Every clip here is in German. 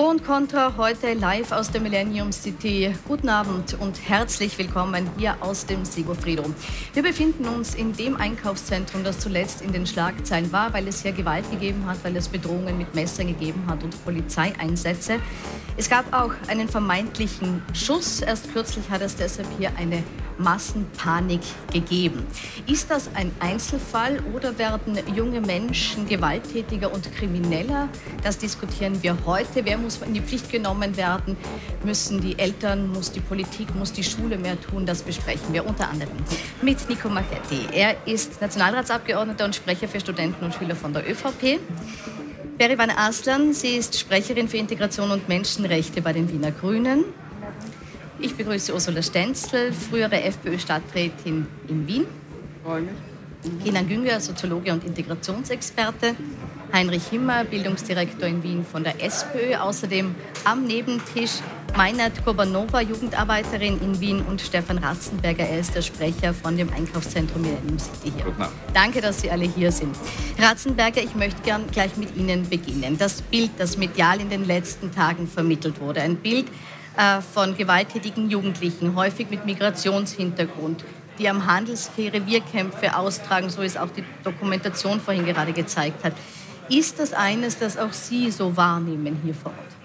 Pro und Contra heute live aus der Millennium City. Guten Abend und herzlich willkommen hier aus dem Sigofrido. Wir befinden uns in dem Einkaufszentrum, das zuletzt in den Schlagzeilen war, weil es hier Gewalt gegeben hat, weil es Bedrohungen mit Messern gegeben hat und Polizeieinsätze. Es gab auch einen vermeintlichen Schuss. Erst kürzlich hat es deshalb hier eine Massenpanik gegeben. Ist das ein Einzelfall oder werden junge Menschen gewalttätiger und krimineller? Das diskutieren wir heute. Wer muss in die Pflicht genommen werden? Müssen die Eltern, muss die Politik, muss die Schule mehr tun? Das besprechen wir unter anderem mit Nico Marchetti. Er ist Nationalratsabgeordneter und Sprecher für Studenten und Schüler von der ÖVP. Berivan Aslan, sie ist Sprecherin für Integration und Menschenrechte bei den Wiener Grünen. Ich begrüße Ursula Stenzel, frühere FPÖ-Stadträtin in Wien. Freue mich. Kenan Günger, Soziologe und Integrationsexperte. Heinrich Himmer, Bildungsdirektor in Wien von der SPÖ. Außerdem am Nebentisch Meinert Kobanova, Jugendarbeiterin in Wien und Stefan Ratzenberger, er ist der Sprecher von dem Einkaufszentrum Millennium City hier. Danke, dass Sie alle hier sind. Ratzenberger, ich möchte gern gleich mit Ihnen beginnen. Das Bild, das medial in den letzten Tagen vermittelt wurde, ein Bild, von gewalttätigen Jugendlichen, häufig mit Migrationshintergrund, die am Handelskehr Revierkämpfe austragen, so es auch die Dokumentation vorhin gerade gezeigt hat. Ist das eines, das auch Sie so wahrnehmen hier vor Ort?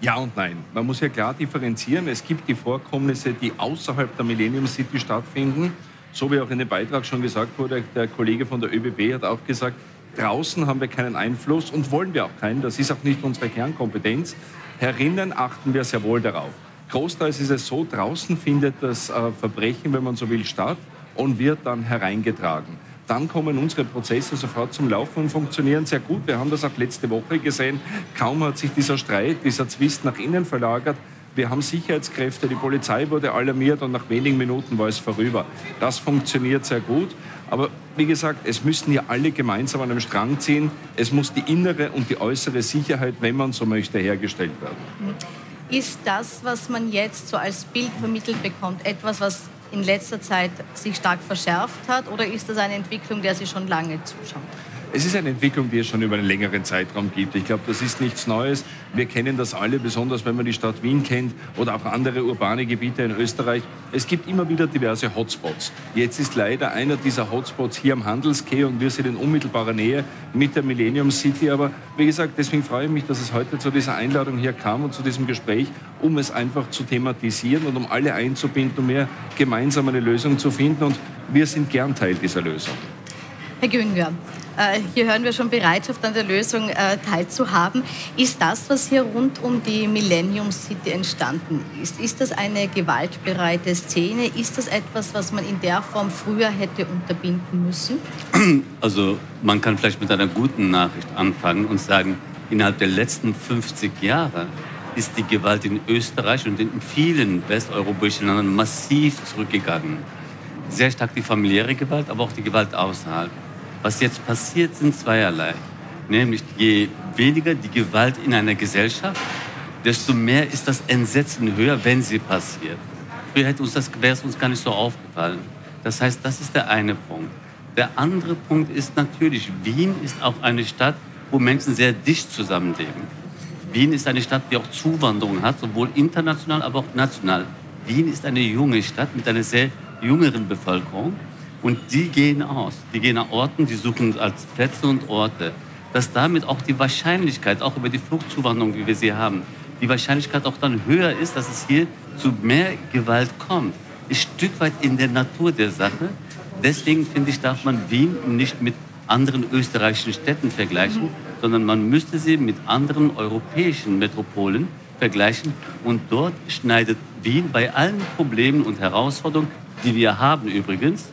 Ja und nein. Man muss ja klar differenzieren. Es gibt die Vorkommnisse, die außerhalb der Millennium City stattfinden. So wie auch in dem Beitrag schon gesagt wurde, der Kollege von der ÖBB hat auch gesagt, draußen haben wir keinen Einfluss und wollen wir auch keinen. Das ist auch nicht unsere Kernkompetenz. Herinnen achten wir sehr wohl darauf. Großteils ist es so, draußen findet das äh, Verbrechen, wenn man so will, statt und wird dann hereingetragen. Dann kommen unsere Prozesse sofort zum Laufen und funktionieren sehr gut. Wir haben das auch letzte Woche gesehen. Kaum hat sich dieser Streit, dieser Zwist nach innen verlagert, wir haben Sicherheitskräfte, die Polizei wurde alarmiert und nach wenigen Minuten war es vorüber. Das funktioniert sehr gut. Aber wie gesagt, es müssen ja alle gemeinsam an einem Strang ziehen. Es muss die innere und die äußere Sicherheit, wenn man so möchte, hergestellt werden. Ist das, was man jetzt so als Bild vermittelt bekommt, etwas, was in letzter Zeit sich stark verschärft hat? Oder ist das eine Entwicklung, der Sie schon lange zuschauen? Es ist eine Entwicklung, die es schon über einen längeren Zeitraum gibt. Ich glaube, das ist nichts Neues. Wir kennen das alle, besonders wenn man die Stadt Wien kennt oder auch andere urbane Gebiete in Österreich. Es gibt immer wieder diverse Hotspots. Jetzt ist leider einer dieser Hotspots hier am Handelsquai und wir sind in unmittelbarer Nähe mit der Millennium City. Aber wie gesagt, deswegen freue ich mich, dass es heute zu dieser Einladung hier kam und zu diesem Gespräch, um es einfach zu thematisieren und um alle einzubinden, um mehr gemeinsam eine Lösung zu finden. Und wir sind gern Teil dieser Lösung. Herr Günger, hier hören wir schon Bereitschaft an der Lösung äh, teilzuhaben. Ist das, was hier rund um die Millennium City entstanden ist, ist das eine gewaltbereite Szene? Ist das etwas, was man in der Form früher hätte unterbinden müssen? Also man kann vielleicht mit einer guten Nachricht anfangen und sagen, innerhalb der letzten 50 Jahre ist die Gewalt in Österreich und in vielen westeuropäischen Ländern massiv zurückgegangen. Sehr stark die familiäre Gewalt, aber auch die Gewalt außerhalb. Was jetzt passiert, sind zweierlei. Nämlich je weniger die Gewalt in einer Gesellschaft, desto mehr ist das Entsetzen höher, wenn sie passiert. Früher hätte uns das, wäre es uns gar nicht so aufgefallen. Das heißt, das ist der eine Punkt. Der andere Punkt ist natürlich, Wien ist auch eine Stadt, wo Menschen sehr dicht zusammenleben. Wien ist eine Stadt, die auch Zuwanderung hat, sowohl international, aber auch national. Wien ist eine junge Stadt mit einer sehr jüngeren Bevölkerung. Und die gehen aus. Die gehen nach Orten, die suchen als Plätze und Orte. Dass damit auch die Wahrscheinlichkeit, auch über die Fluchtzuwanderung, wie wir sie haben, die Wahrscheinlichkeit auch dann höher ist, dass es hier zu mehr Gewalt kommt, ist ein Stück weit in der Natur der Sache. Deswegen finde ich, darf man Wien nicht mit anderen österreichischen Städten vergleichen, sondern man müsste sie mit anderen europäischen Metropolen vergleichen. Und dort schneidet Wien bei allen Problemen und Herausforderungen, die wir haben übrigens,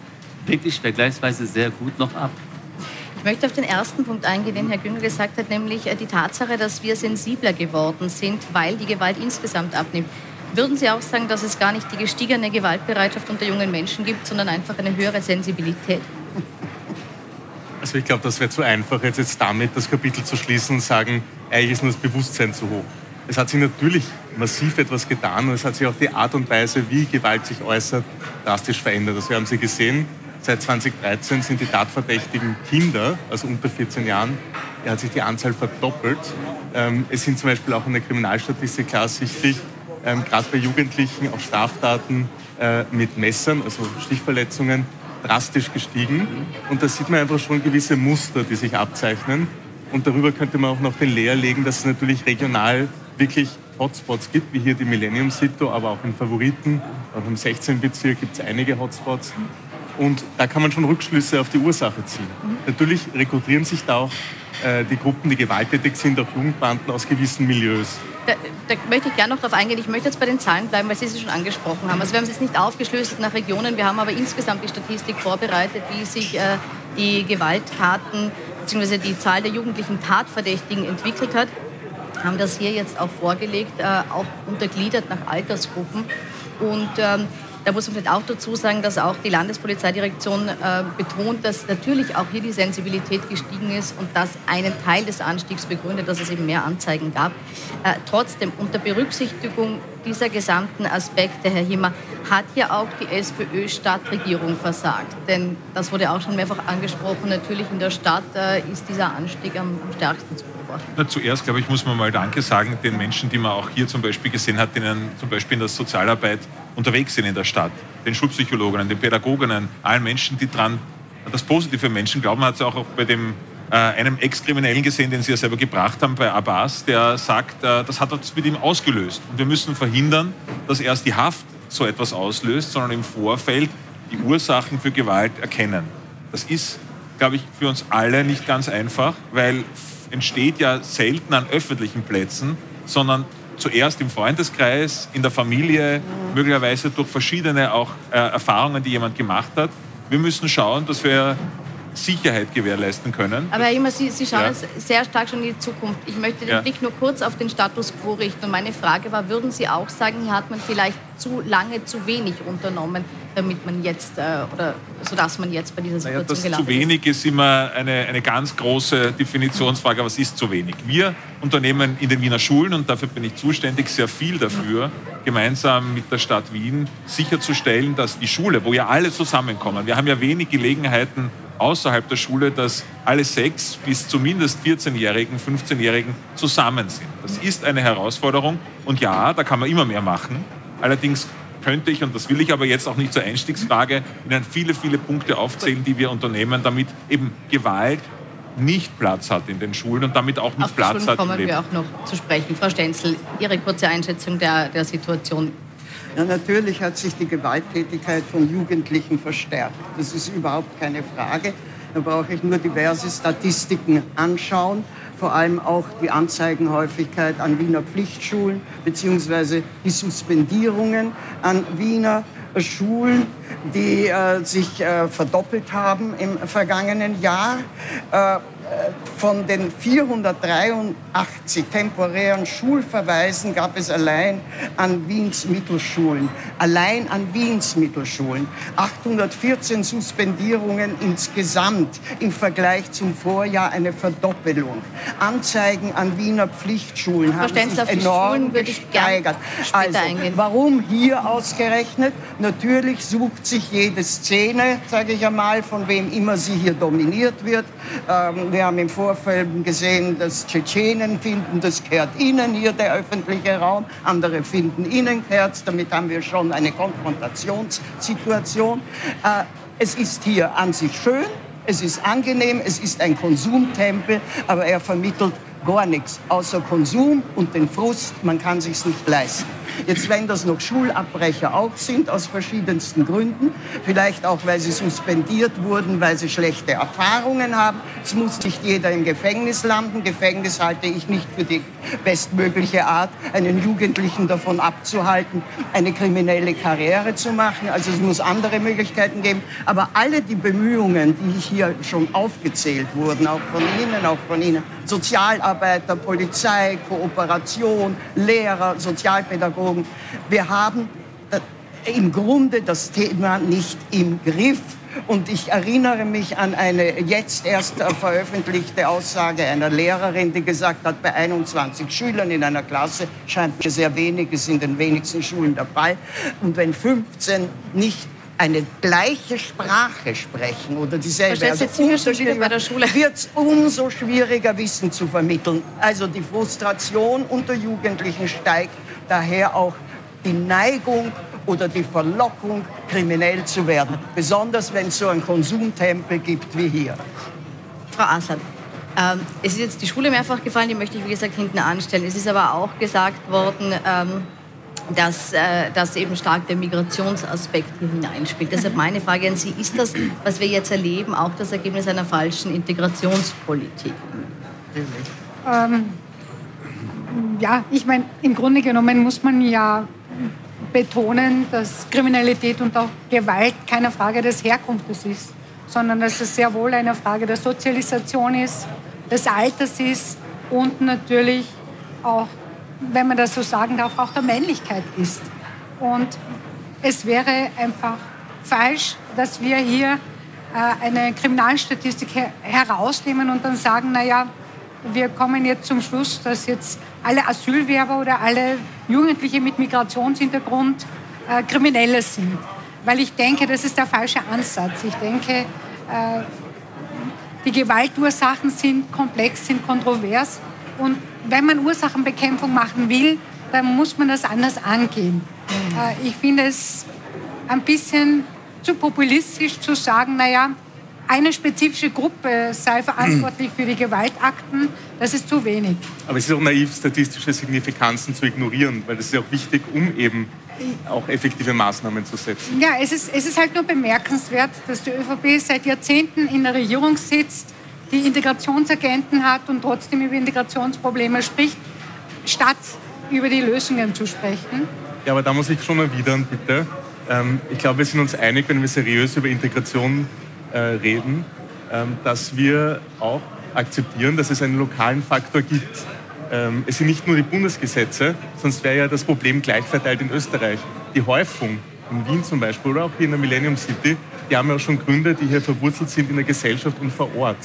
wirklich vergleichsweise sehr gut noch ab. Ich möchte auf den ersten Punkt eingehen, den Herr Güngel gesagt hat, nämlich äh, die Tatsache, dass wir sensibler geworden sind, weil die Gewalt insgesamt abnimmt. Würden Sie auch sagen, dass es gar nicht die gestiegene Gewaltbereitschaft unter jungen Menschen gibt, sondern einfach eine höhere Sensibilität? Also ich glaube, das wäre zu einfach, jetzt, jetzt damit das Kapitel zu schließen und sagen, eigentlich ist nur das Bewusstsein zu hoch. Es hat sich natürlich massiv etwas getan und es hat sich auch die Art und Weise, wie Gewalt sich äußert, drastisch verändert. Das haben Sie gesehen. Seit 2013 sind die tatverdächtigen Kinder, also unter 14 Jahren, Da hat sich die Anzahl verdoppelt. Ähm, es sind zum Beispiel auch in der Kriminalstatistik klar sichtlich, ähm, gerade bei Jugendlichen auch Straftaten äh, mit Messern, also Stichverletzungen, drastisch gestiegen. Und da sieht man einfach schon gewisse Muster, die sich abzeichnen. Und darüber könnte man auch noch den Lehr legen, dass es natürlich regional wirklich Hotspots gibt, wie hier die Millennium Sito, aber auch in Favoriten. Auch im 16. Bezirk gibt es einige Hotspots. Und da kann man schon Rückschlüsse auf die Ursache ziehen. Mhm. Natürlich rekrutieren sich da auch äh, die Gruppen, die gewalttätig sind, auch Jugendbanden aus gewissen Milieus. Da, da, möchte ich gerne noch darauf eingehen. Ich möchte jetzt bei den Zahlen bleiben, weil Sie sie schon angesprochen haben. Also wir haben es jetzt nicht aufgeschlüsselt nach Regionen, wir haben aber insgesamt die Statistik vorbereitet, wie sich äh, die Gewalttaten bzw. die Zahl der jugendlichen Tatverdächtigen entwickelt hat. Haben das hier jetzt auch vorgelegt, äh, auch untergliedert nach Altersgruppen. Und ähm, da muss man vielleicht auch dazu sagen, dass auch die Landespolizeidirektion äh, betont, dass natürlich auch hier die Sensibilität gestiegen ist und das einen Teil des Anstiegs begründet, dass es eben mehr Anzeigen gab. Äh, trotzdem, unter Berücksichtigung dieser gesamten Aspekte, Herr Himmer, hat ja auch die SPÖ-Stadtregierung versagt. Denn das wurde auch schon mehrfach angesprochen. Natürlich in der Stadt äh, ist dieser Anstieg am, am stärksten zu beobachten. Na, zuerst, glaube ich, muss man mal Danke sagen den Menschen, die man auch hier zum Beispiel gesehen hat, denen zum Beispiel in der Sozialarbeit unterwegs sind in der Stadt, den Schulpsychologinnen, den Pädagoginnen, allen Menschen, die dran das positive Menschen glauben, hat es auch bei dem äh, einem Ex-Kriminellen gesehen, den Sie ja selber gebracht haben bei Abbas, der sagt, äh, das hat uns mit ihm ausgelöst. Und wir müssen verhindern, dass erst die Haft so etwas auslöst, sondern im Vorfeld die Ursachen für Gewalt erkennen. Das ist, glaube ich, für uns alle nicht ganz einfach, weil entsteht ja selten an öffentlichen Plätzen, sondern zuerst im Freundeskreis, in der Familie, möglicherweise durch verschiedene auch äh, Erfahrungen, die jemand gemacht hat. Wir müssen schauen, dass wir Sicherheit gewährleisten können. Aber Herr Immer, Sie, Sie schauen ja. sehr stark schon in die Zukunft. Ich möchte den ja. Blick nur kurz auf den Status quo richten. Und meine Frage war, würden Sie auch sagen, hier hat man vielleicht zu lange zu wenig unternommen, damit man jetzt, äh, oder sodass man jetzt bei dieser Situation naja, das gelandet zu wenig ist. ist immer eine, eine ganz große Definitionsfrage, was ist zu wenig? Wir unternehmen in den Wiener Schulen, und dafür bin ich zuständig, sehr viel dafür, gemeinsam mit der Stadt Wien sicherzustellen, dass die Schule, wo ja alle zusammenkommen, wir haben ja wenig Gelegenheiten, außerhalb der Schule, dass alle sechs bis zumindest 14-Jährigen, 15-Jährigen zusammen sind. Das ist eine Herausforderung und ja, da kann man immer mehr machen. Allerdings könnte ich, und das will ich aber jetzt auch nicht zur Einstiegsfrage, Ihnen viele, viele Punkte aufzählen, die wir unternehmen, damit eben Gewalt nicht Platz hat in den Schulen und damit auch nicht Auf Platz Schulen hat kommen wir auch noch zu sprechen. Frau Stenzel, Ihre kurze Einschätzung der, der Situation. Ja, natürlich hat sich die Gewalttätigkeit von Jugendlichen verstärkt. Das ist überhaupt keine Frage. Da brauche ich nur diverse Statistiken anschauen, vor allem auch die Anzeigenhäufigkeit an Wiener Pflichtschulen beziehungsweise die Suspendierungen an Wiener Schulen, die äh, sich äh, verdoppelt haben im vergangenen Jahr. Äh, von den 483 temporären Schulverweisen gab es allein an Wiens Mittelschulen, allein an Wiens Mittelschulen 814 Suspendierungen insgesamt im Vergleich zum Vorjahr eine Verdoppelung. Anzeigen an Wiener Pflichtschulen haben sich enorm gesteigert. Also, warum hier ausgerechnet? Natürlich sucht sich jede Szene, sage ich einmal, von wem immer sie hier dominiert wird. Ähm, wir haben im Vorfeld gesehen, dass Tschetschenen finden, das kehrt ihnen hier der öffentliche Raum. Andere finden ihnen kehrt Damit haben wir schon eine Konfrontationssituation. Äh, es ist hier an sich schön, es ist angenehm, es ist ein Konsumtempel, aber er vermittelt gar nichts außer Konsum und den Frust, man kann sich's nicht leisten. Jetzt, wenn das noch Schulabbrecher auch sind, aus verschiedensten Gründen, vielleicht auch, weil sie suspendiert wurden, weil sie schlechte Erfahrungen haben. Es muss nicht jeder im Gefängnis landen. Gefängnis halte ich nicht für die bestmögliche Art, einen Jugendlichen davon abzuhalten, eine kriminelle Karriere zu machen. Also es muss andere Möglichkeiten geben. Aber alle die Bemühungen, die hier schon aufgezählt wurden, auch von Ihnen, auch von Ihnen, Sozialarbeiter, Polizei, Kooperation, Lehrer, Sozialpädagogen. Wir haben im Grunde das Thema nicht im Griff. Und ich erinnere mich an eine jetzt erst veröffentlichte Aussage einer Lehrerin, die gesagt hat, bei 21 Schülern in einer Klasse scheint sehr wenig, ist in den wenigsten Schulen der Fall. Und wenn 15 nicht eine gleiche Sprache sprechen oder dieselbe, also bei der Schule. wird es umso schwieriger, Wissen zu vermitteln. Also die Frustration unter Jugendlichen steigt, daher auch die Neigung oder die Verlockung, kriminell zu werden. Besonders wenn es so einen Konsumtempel gibt wie hier. Frau Assad, ähm, es ist jetzt die Schule mehrfach gefallen, die möchte ich wie gesagt hinten anstellen. Es ist aber auch gesagt worden, ähm, dass, äh, dass eben stark der Migrationsaspekt hier hineinspielt. Deshalb meine Frage an Sie, ist das, was wir jetzt erleben, auch das Ergebnis einer falschen Integrationspolitik? Ähm, ja, ich meine, im Grunde genommen muss man ja betonen, dass Kriminalität und auch Gewalt keine Frage des Herkunftes ist, sondern dass es sehr wohl eine Frage der Sozialisation ist, des Alters ist und natürlich auch, wenn man das so sagen darf, auch der Männlichkeit ist. Und es wäre einfach falsch, dass wir hier äh, eine Kriminalstatistik herausnehmen und dann sagen, naja, wir kommen jetzt zum Schluss, dass jetzt alle Asylwerber oder alle Jugendliche mit Migrationshintergrund äh, Kriminelle sind. Weil ich denke, das ist der falsche Ansatz. Ich denke, äh, die Gewaltursachen sind komplex, sind kontrovers. Und wenn man Ursachenbekämpfung machen will, dann muss man das anders angehen. Äh, ich finde es ein bisschen zu populistisch zu sagen, naja, eine spezifische Gruppe sei verantwortlich für die Gewaltakten, das ist zu wenig. Aber es ist auch naiv, statistische Signifikanzen zu ignorieren, weil das ist auch wichtig, um eben auch effektive Maßnahmen zu setzen. Ja, es ist, es ist halt nur bemerkenswert, dass die ÖVP seit Jahrzehnten in der Regierung sitzt, die Integrationsagenten hat und trotzdem über Integrationsprobleme spricht, statt über die Lösungen zu sprechen. Ja, aber da muss ich schon erwidern, bitte. Ähm, ich glaube, wir sind uns einig, wenn wir seriös über Integration äh, reden, ähm, dass wir auch akzeptieren, dass es einen lokalen Faktor gibt. Ähm, es sind nicht nur die Bundesgesetze, sonst wäre ja das Problem gleich verteilt in Österreich. Die Häufung in Wien zum Beispiel oder auch hier in der Millennium City, die haben ja auch schon Gründe, die hier verwurzelt sind in der Gesellschaft und vor Ort.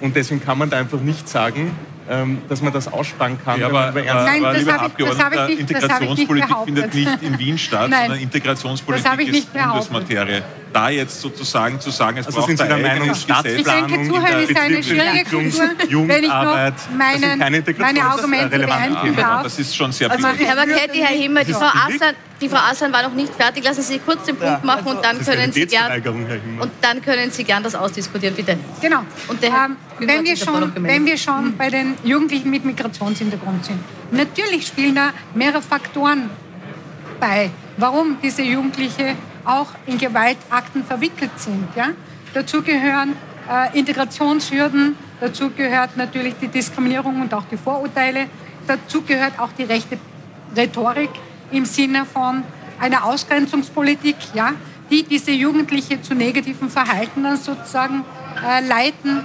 Und deswegen kann man da einfach nicht sagen, ähm, dass man das aussparen kann. Ja, aber, aber, Nein, aber lieber ich, Abgeordneter, nicht, Integrationspolitik findet nicht in Wien statt, Nein, sondern Integrationspolitik ist Bundesmaterie. Da jetzt sozusagen zu sagen, es also braucht sind Sie der Meinung, Stadtplanung, ich denke, Zuhören ist eine schwierige Kultur, wenn ich noch meine, meine Argumente beenden darf. Das ist schon sehr also, Aber Käthi, Herr Himmer, die Frau Aslan die Frau Aslan war noch nicht fertig. Lassen Sie kurz den Punkt machen und dann können Sie gern und dann können Sie gern das ausdiskutieren, bitte. Genau. Und der ähm, wenn, wir schon, wenn wir schon bei den Jugendlichen mit Migrationshintergrund sind, natürlich spielen da mehrere Faktoren bei, warum diese Jugendliche auch in Gewaltakten verwickelt sind. Ja? Dazu gehören äh, Integrationshürden, dazu gehört natürlich die Diskriminierung und auch die Vorurteile, dazu gehört auch die rechte Rhetorik im Sinne von einer Ausgrenzungspolitik, ja, die diese Jugendliche zu negativen Verhalten dann sozusagen äh, leiten.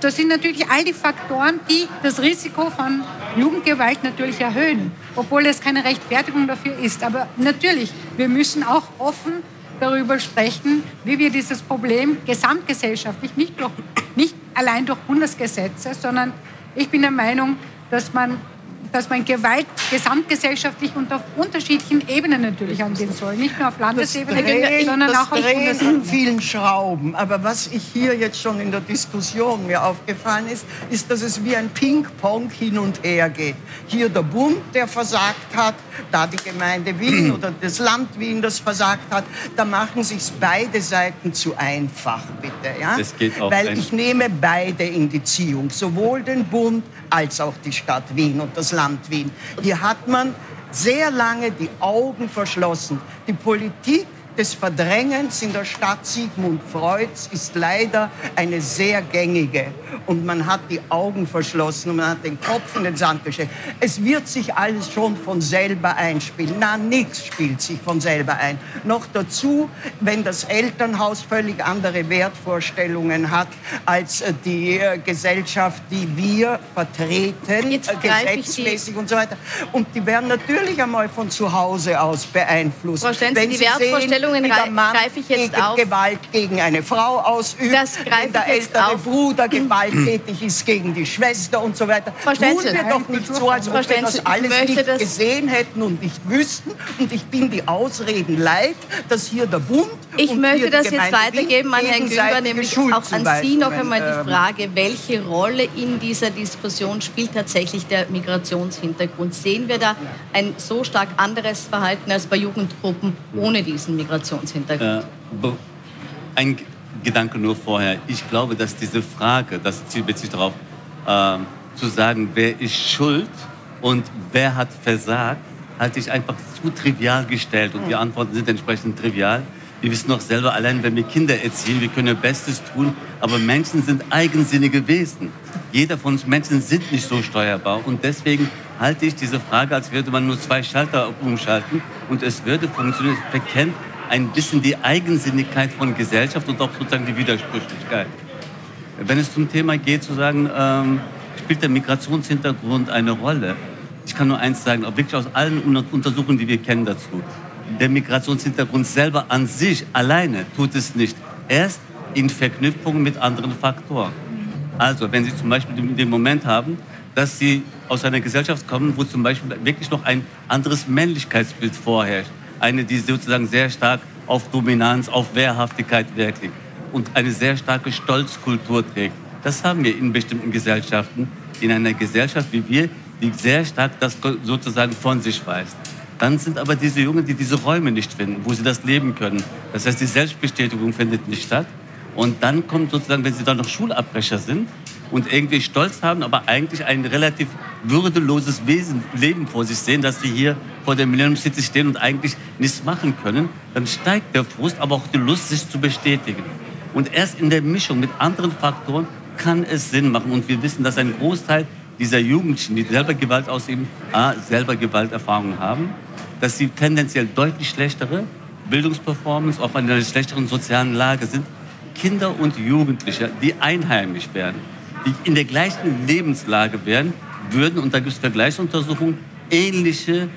Das sind natürlich all die Faktoren, die das Risiko von Jugendgewalt natürlich erhöhen, obwohl es keine Rechtfertigung dafür ist. Aber natürlich, wir müssen auch offen darüber sprechen, wie wir dieses Problem gesamtgesellschaftlich, nicht, durch, nicht allein durch Bundesgesetze, sondern ich bin der Meinung, dass man dass man Gewalt gesamtgesellschaftlich und auf unterschiedlichen Ebenen natürlich angehen soll. Nicht nur auf Landesebene, drehen, sondern auch auf Bundesebene. in vielen Schrauben. Aber was ich hier jetzt schon in der Diskussion mir aufgefallen ist, ist, dass es wie ein Ping-Pong hin und her geht. Hier der Bund, der versagt hat, da die Gemeinde Wien oder das Land Wien, das versagt hat. Da machen sich beide Seiten zu einfach, bitte. Ja? Das geht auch Weil ich nehme beide in die Ziehung, sowohl den Bund als auch die Stadt Wien und das Land Wien. Hier hat man sehr lange die Augen verschlossen. Die Politik des Verdrängens in der Stadt Sigmund Freuds ist leider eine sehr gängige. Und man hat die Augen verschlossen und man hat den Kopf in den Sand gesteckt. Es wird sich alles schon von selber einspielen. Na, nichts spielt sich von selber ein. Noch dazu, wenn das Elternhaus völlig andere Wertvorstellungen hat als äh, die äh, Gesellschaft, die wir vertreten, äh, gesetzmäßig und so weiter. Und die werden natürlich einmal von zu Hause aus beeinflusst. Frau Stenz, wenn die Wertvorstellungen Stellungen greife ich jetzt auf. Gewalt gegen eine Frau ausübt, das wenn der ältere Bruder Gewalt gewalttätig ist gegen die Schwester und so weiter. Frau. Tun wir doch nicht so, als ob wir das alles möchte nicht das- gesehen hätten und nicht wüssten. Und ich bin die Ausreden leid, dass hier der Bund Ich und möchte hier die das jetzt weitergeben an Herrn gegenseitige nämlich auch an Sie noch einmal die Frage, welche Rolle in dieser Diskussion spielt tatsächlich der Migrationshintergrund? Sehen wir da ein so stark anderes Verhalten als bei Jugendgruppen ohne diesen Migrationshintergrund? Äh, be- ein Gedanke nur vorher. Ich glaube, dass diese Frage, das zielt sich darauf, ähm, zu sagen, wer ist schuld und wer hat versagt, halte ich einfach zu trivial gestellt. Und die Antworten sind entsprechend trivial. Wir wissen doch selber, allein wenn wir Kinder erziehen, wir können ihr Bestes tun, aber Menschen sind eigensinnige Wesen. Jeder von uns Menschen sind nicht so steuerbar. Und deswegen halte ich diese Frage, als würde man nur zwei Schalter umschalten und es würde funktionieren. Es verkennt ein bisschen die Eigensinnigkeit von Gesellschaft und auch sozusagen die Widersprüchlichkeit. Wenn es zum Thema geht, zu sagen, ähm, spielt der Migrationshintergrund eine Rolle? Ich kann nur eins sagen, auch wirklich aus allen Un- Untersuchungen, die wir kennen dazu. Der Migrationshintergrund selber an sich alleine tut es nicht. Erst in Verknüpfung mit anderen Faktoren. Also, wenn Sie zum Beispiel den Moment haben, dass Sie aus einer Gesellschaft kommen, wo zum Beispiel wirklich noch ein anderes Männlichkeitsbild vorherrscht. Eine, die sozusagen sehr stark auf Dominanz, auf Wehrhaftigkeit Wert legt und eine sehr starke Stolzkultur trägt. Das haben wir in bestimmten Gesellschaften. In einer Gesellschaft wie wir, die sehr stark das sozusagen von sich weist. Dann sind aber diese Jungen, die diese Räume nicht finden, wo sie das leben können. Das heißt, die Selbstbestätigung findet nicht statt. Und dann kommt sozusagen, wenn sie dann noch Schulabbrecher sind und irgendwie Stolz haben, aber eigentlich ein relativ würdeloses Wesen, Leben vor sich sehen, dass sie hier vor der Millennium City stehen und eigentlich nichts machen können, dann steigt der Frust, aber auch die Lust, sich zu bestätigen. Und erst in der Mischung mit anderen Faktoren kann es Sinn machen. Und wir wissen, dass ein Großteil dieser Jugendlichen, die selber Gewalt ausüben, A, selber Gewalterfahrungen haben, dass sie tendenziell deutlich schlechtere Bildungsperformance, in einer schlechteren sozialen Lage sind. Kinder und Jugendliche, die einheimisch werden, die in der gleichen Lebenslage wären, würden, und da gibt es Vergleichsuntersuchungen, ähnliche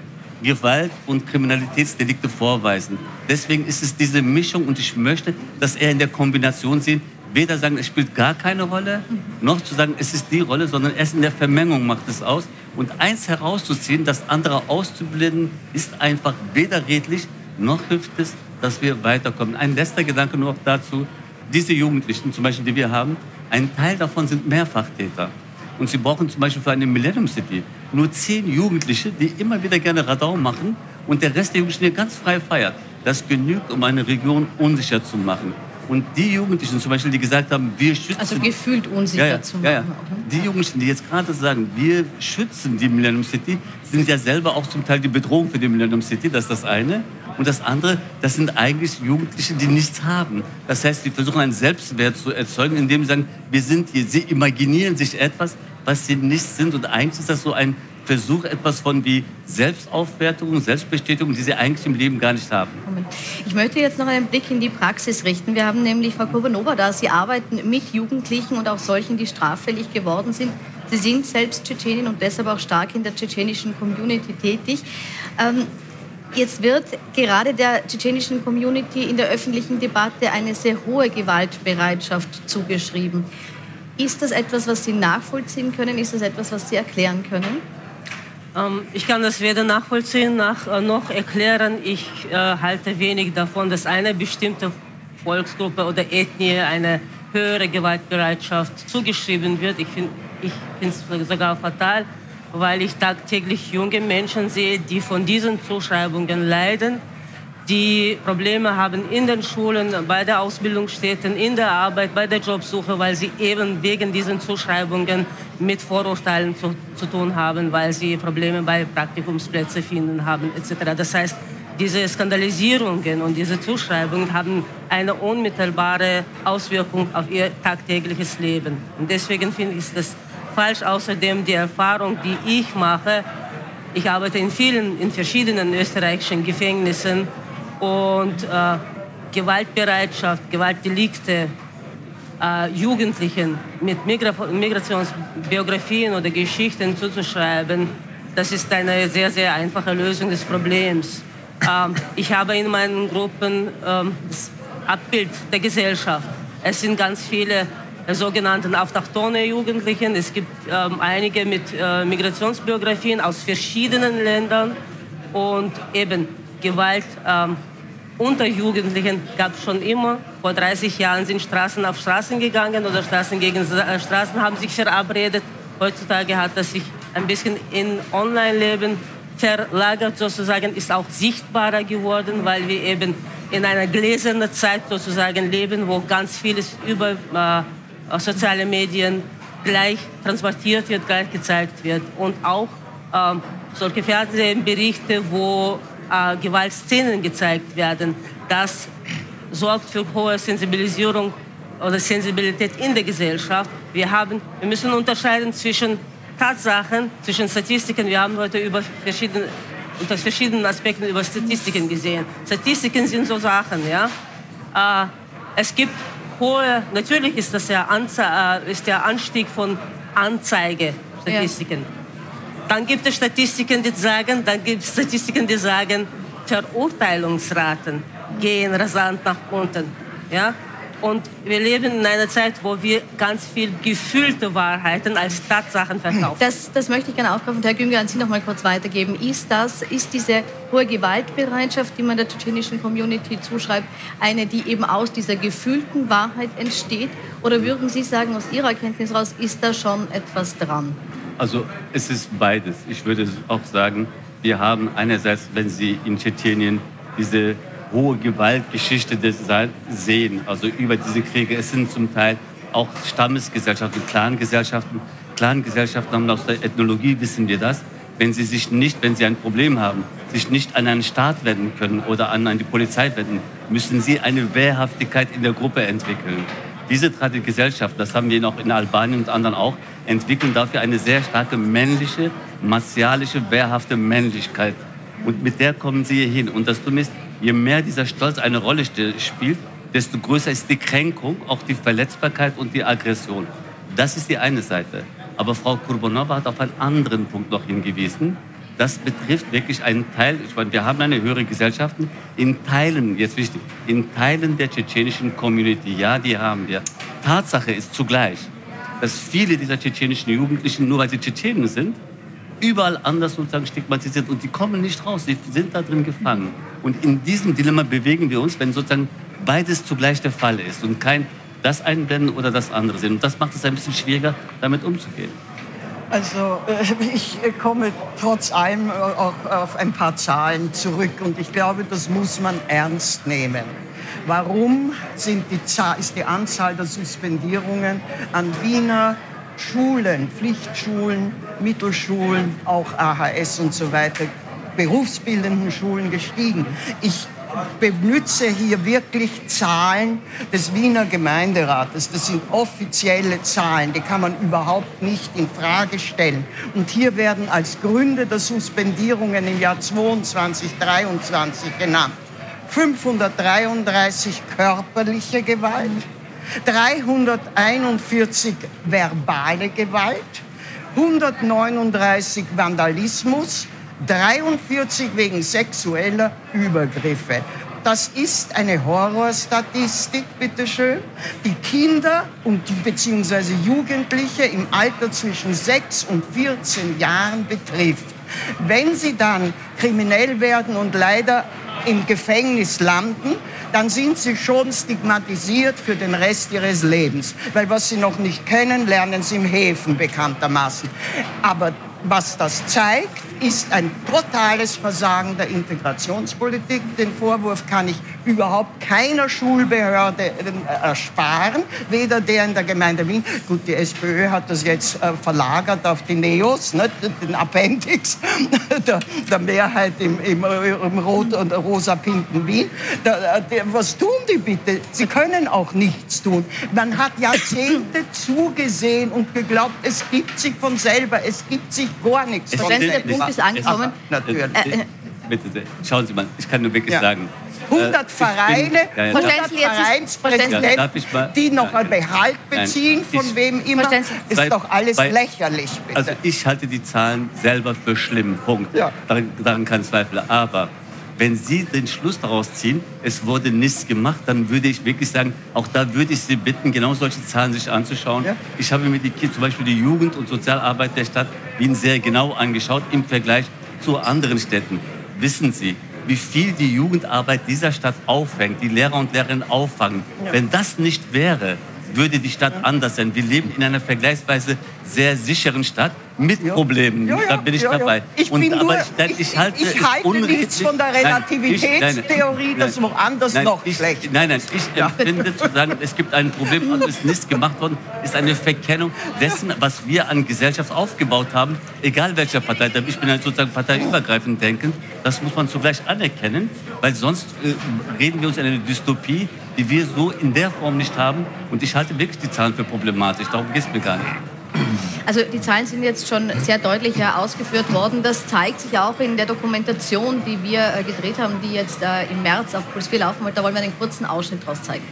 Gewalt- und Kriminalitätsdelikte vorweisen. Deswegen ist es diese Mischung und ich möchte, dass er in der Kombination sehen, weder sagen, es spielt gar keine Rolle, noch zu sagen, es ist die Rolle, sondern erst in der Vermengung macht es aus. Und eins herauszuziehen, das andere auszublenden, ist einfach weder redlich, noch hilft es, dass wir weiterkommen. Ein letzter Gedanke nur noch dazu. Diese Jugendlichen, zum Beispiel, die wir haben, ein Teil davon sind Mehrfachtäter. Und sie brauchen zum Beispiel für eine Millennium City nur zehn Jugendliche, die immer wieder gerne Radau machen und der Rest der Jugendlichen hier ganz frei feiert. Das genügt, um eine Region unsicher zu machen. Und die Jugendlichen zum Beispiel, die gesagt haben, wir schützen... Also gefühlt unsicher ja, ja, zu ja, ja. machen. Die Jugendlichen, die jetzt gerade sagen, wir schützen die Millennium City, sind ja selber auch zum Teil die Bedrohung für die Millennium City. Das ist das eine. Und das andere, das sind eigentlich Jugendliche, die nichts haben. Das heißt, sie versuchen einen Selbstwert zu erzeugen, indem sie sagen, wir sind hier. Sie imaginieren sich etwas, was sie nicht sind. Und eigentlich ist das so ein Versuch, etwas von wie Selbstaufwertung, Selbstbestätigung, die sie eigentlich im Leben gar nicht haben. Ich möchte jetzt noch einen Blick in die Praxis richten. Wir haben nämlich Frau Kurbanova da. Sie arbeiten mit Jugendlichen und auch solchen, die straffällig geworden sind. Sie sind selbst Tschetschenin und deshalb auch stark in der tschetschenischen Community tätig. Ähm, jetzt wird gerade der tschetschenischen Community in der öffentlichen Debatte eine sehr hohe Gewaltbereitschaft zugeschrieben. Ist das etwas, was Sie nachvollziehen können? Ist das etwas, was Sie erklären können? Ähm, Ich kann das weder nachvollziehen nach, äh, noch erklären. Ich äh, halte wenig davon, dass eine bestimmte Volksgruppe oder Ethnie eine höhere Gewaltbereitschaft zugeschrieben wird. Ich finde es sogar fatal, weil ich tagtäglich junge Menschen sehe, die von diesen Zuschreibungen leiden, die Probleme haben in den Schulen, bei der Ausbildungsstätten, in der Arbeit, bei der Jobsuche, weil sie eben wegen diesen Zuschreibungen mit Vorurteilen zu, zu tun haben, weil sie Probleme bei Praktikumsplätzen finden haben etc. Das heißt, diese Skandalisierungen und diese Zuschreibungen haben eine unmittelbare Auswirkung auf ihr tagtägliches Leben. Und deswegen finde ich das falsch. Außerdem die Erfahrung, die ich mache, ich arbeite in vielen, in verschiedenen österreichischen Gefängnissen und äh, Gewaltbereitschaft, Gewaltdelikte, äh, Jugendlichen mit Migra Migrationsbiografien oder Geschichten zuzuschreiben, das ist eine sehr, sehr einfache Lösung des Problems. Ähm, ich habe in meinen Gruppen ähm, das Abbild der Gesellschaft. Es sind ganz viele sogenannten autochtone Jugendlichen. Es gibt ähm, einige mit äh, Migrationsbiografien aus verschiedenen Ländern und eben Gewalt ähm, unter Jugendlichen gab es schon immer. Vor 30 Jahren sind Straßen auf Straßen gegangen oder Straßen gegen äh, Straßen haben sich verabredet. Heutzutage hat das sich ein bisschen in Online-Leben verlagert sozusagen, ist auch sichtbarer geworden, weil wir eben in einer gläsernen Zeit sozusagen leben, wo ganz vieles über äh, soziale Medien gleich transportiert wird, gleich gezeigt wird. Und auch äh, solche Fernsehberichte, wo äh, Gewaltszenen gezeigt werden. Das sorgt für hohe Sensibilisierung oder Sensibilität in der Gesellschaft. Wir, haben, wir müssen unterscheiden zwischen Tatsachen, zwischen Statistiken. Wir haben heute über verschiedene, unter verschiedenen Aspekten über Statistiken gesehen. Statistiken sind so Sachen, ja. Äh, es gibt hohe, natürlich ist das der, Anze äh, ist der Anstieg von Anzeigestatistiken. Ja. Dann gibt es Statistiken, die sagen, dann gibt es Statistiken, die sagen, Verurteilungsraten gehen rasant nach unten. Ja? Und wir leben in einer Zeit, wo wir ganz viel gefühlte Wahrheiten als Tatsachen verkaufen. Das, das möchte ich gerne aufgreifen. Herr Günger, an Sie noch mal kurz weitergeben. Ist das, ist diese hohe Gewaltbereitschaft, die man der tschetschenischen Community zuschreibt, eine, die eben aus dieser gefühlten Wahrheit entsteht? Oder würden Sie sagen, aus Ihrer Erkenntnis heraus, ist da schon etwas dran? Also es ist beides. Ich würde auch sagen, wir haben einerseits, wenn Sie in Tschetschenien diese hohe Gewaltgeschichte sehen, also über diese Kriege, es sind zum Teil auch Stammesgesellschaften, Clangesellschaften. Clangesellschaften haben aus der Ethnologie, wissen wir das, wenn sie sich nicht, wenn sie ein Problem haben, sich nicht an einen Staat wenden können oder an, an die Polizei wenden, müssen sie eine Wehrhaftigkeit in der Gruppe entwickeln. Diese Gesellschaft, das haben wir noch in Albanien und anderen auch, entwickeln dafür eine sehr starke männliche, martialische, wehrhafte Männlichkeit. Und mit der kommen sie hier hin. Und das Dumme ist, je mehr dieser Stolz eine Rolle spielt, desto größer ist die Kränkung, auch die Verletzbarkeit und die Aggression. Das ist die eine Seite. Aber Frau Kurbonova hat auf einen anderen Punkt noch hingewiesen. Das betrifft wirklich einen Teil, ich meine, wir haben eine höhere Gesellschaft, in Teilen, jetzt wichtig, in Teilen der tschetschenischen Community, ja, die haben wir. Tatsache ist zugleich, dass viele dieser tschetschenischen Jugendlichen, nur weil sie Tschetschenen sind, überall anders sozusagen stigmatisiert und die kommen nicht raus, die sind da drin gefangen. Und in diesem Dilemma bewegen wir uns, wenn sozusagen beides zugleich der Fall ist und kein das einblenden oder das andere sehen. Und das macht es ein bisschen schwieriger, damit umzugehen. Also äh, ich komme trotz allem auch auf ein paar Zahlen zurück und ich glaube, das muss man ernst nehmen. Warum sind die, ist die Anzahl der Suspendierungen an Wiener Schulen, Pflichtschulen, Mittelschulen, auch AHS und so weiter, berufsbildenden Schulen gestiegen? Ich benutze hier wirklich Zahlen des Wiener Gemeinderates. Das sind offizielle Zahlen, die kann man überhaupt nicht in Frage stellen. Und hier werden als Gründe der Suspendierungen im Jahr 22, 23 genannt. 533 körperliche Gewalt, 341 verbale Gewalt, 139 Vandalismus, 43 wegen sexueller Übergriffe. Das ist eine Horrorstatistik, bitteschön, die Kinder und die, beziehungsweise Jugendliche im Alter zwischen 6 und 14 Jahren betrifft. Wenn sie dann kriminell werden und leider im Gefängnis landen, dann sind sie schon stigmatisiert für den Rest ihres Lebens. Weil was sie noch nicht kennen, lernen sie im Häfen bekanntermaßen. Aber was das zeigt, ist ein totales Versagen der Integrationspolitik. Den Vorwurf kann ich überhaupt keiner Schulbehörde äh, ersparen, weder der in der Gemeinde Wien. Gut, die SPÖ hat das jetzt äh, verlagert auf die Neos, ne, den Appendix der, der Mehrheit im, im, im rot- und rosa-pinken Wien. Da, der, was tun die bitte? Sie können auch nichts tun. Man hat Jahrzehnte zugesehen und geglaubt, es gibt sich von selber, es gibt sich gar nichts von selber ist angekommen. Natürlich. Äh, äh, bitte, schauen Sie mal, ich kann nur wirklich ja. sagen. 100 äh, Vereine, ja, ja, 100 Vereinspräsidenten, die noch einen Behalt beziehen, Nein, von ich, wem immer, ist bei, doch alles bei, lächerlich. Bitte. Also ich halte die Zahlen selber für schlimm, Punkt. Ja. Daran, daran kein Zweifel. Aber Wenn Sie den Schluss daraus ziehen, es wurde nichts gemacht, dann würde ich wirklich sagen, auch da würde ich Sie bitten, genau solche Zahlen sich anzuschauen. Ja. Ich habe mir die, zum Beispiel die Jugend- und Sozialarbeit der Stadt Wien sehr genau angeschaut im Vergleich zu anderen Städten. Wissen Sie, wie viel die Jugendarbeit dieser Stadt auffängt, die Lehrer und Lehrerinnen auffangen. Ja. Wenn das nicht wäre, würde die Stadt anders sein. Wir leben in einer vergleichsweise sehr sicheren Stadt mit ja. Problemen. Ja, ja, da bin ich dabei. Ich, bin und, nur, ich, ich, halte, ich halte nichts von der Relativitätstheorie, dass woanders nein, noch ich, schlecht Nein, nein, ich empfinde zu sagen, es gibt ein Problem und es ist nicht gemacht worden, ist eine Verkennung dessen, was wir an Gesellschaft aufgebaut haben, egal welcher Partei. Ich bin halt sozusagen parteiübergreifend denkend. Das muss man zugleich anerkennen, weil sonst äh, reden wir uns in eine Dystopie, die wir so in der Form nicht haben. Und ich halte wirklich die Zahlen für problematisch. Darum geht es mir gar nicht. Also die Zahlen sind jetzt schon sehr deutlich ausgeführt worden. Das zeigt sich auch in der Dokumentation, die wir äh, gedreht haben, die jetzt äh, im März auf Puls 4 laufen wird. Da wollen wir einen kurzen Ausschnitt daraus zeigen.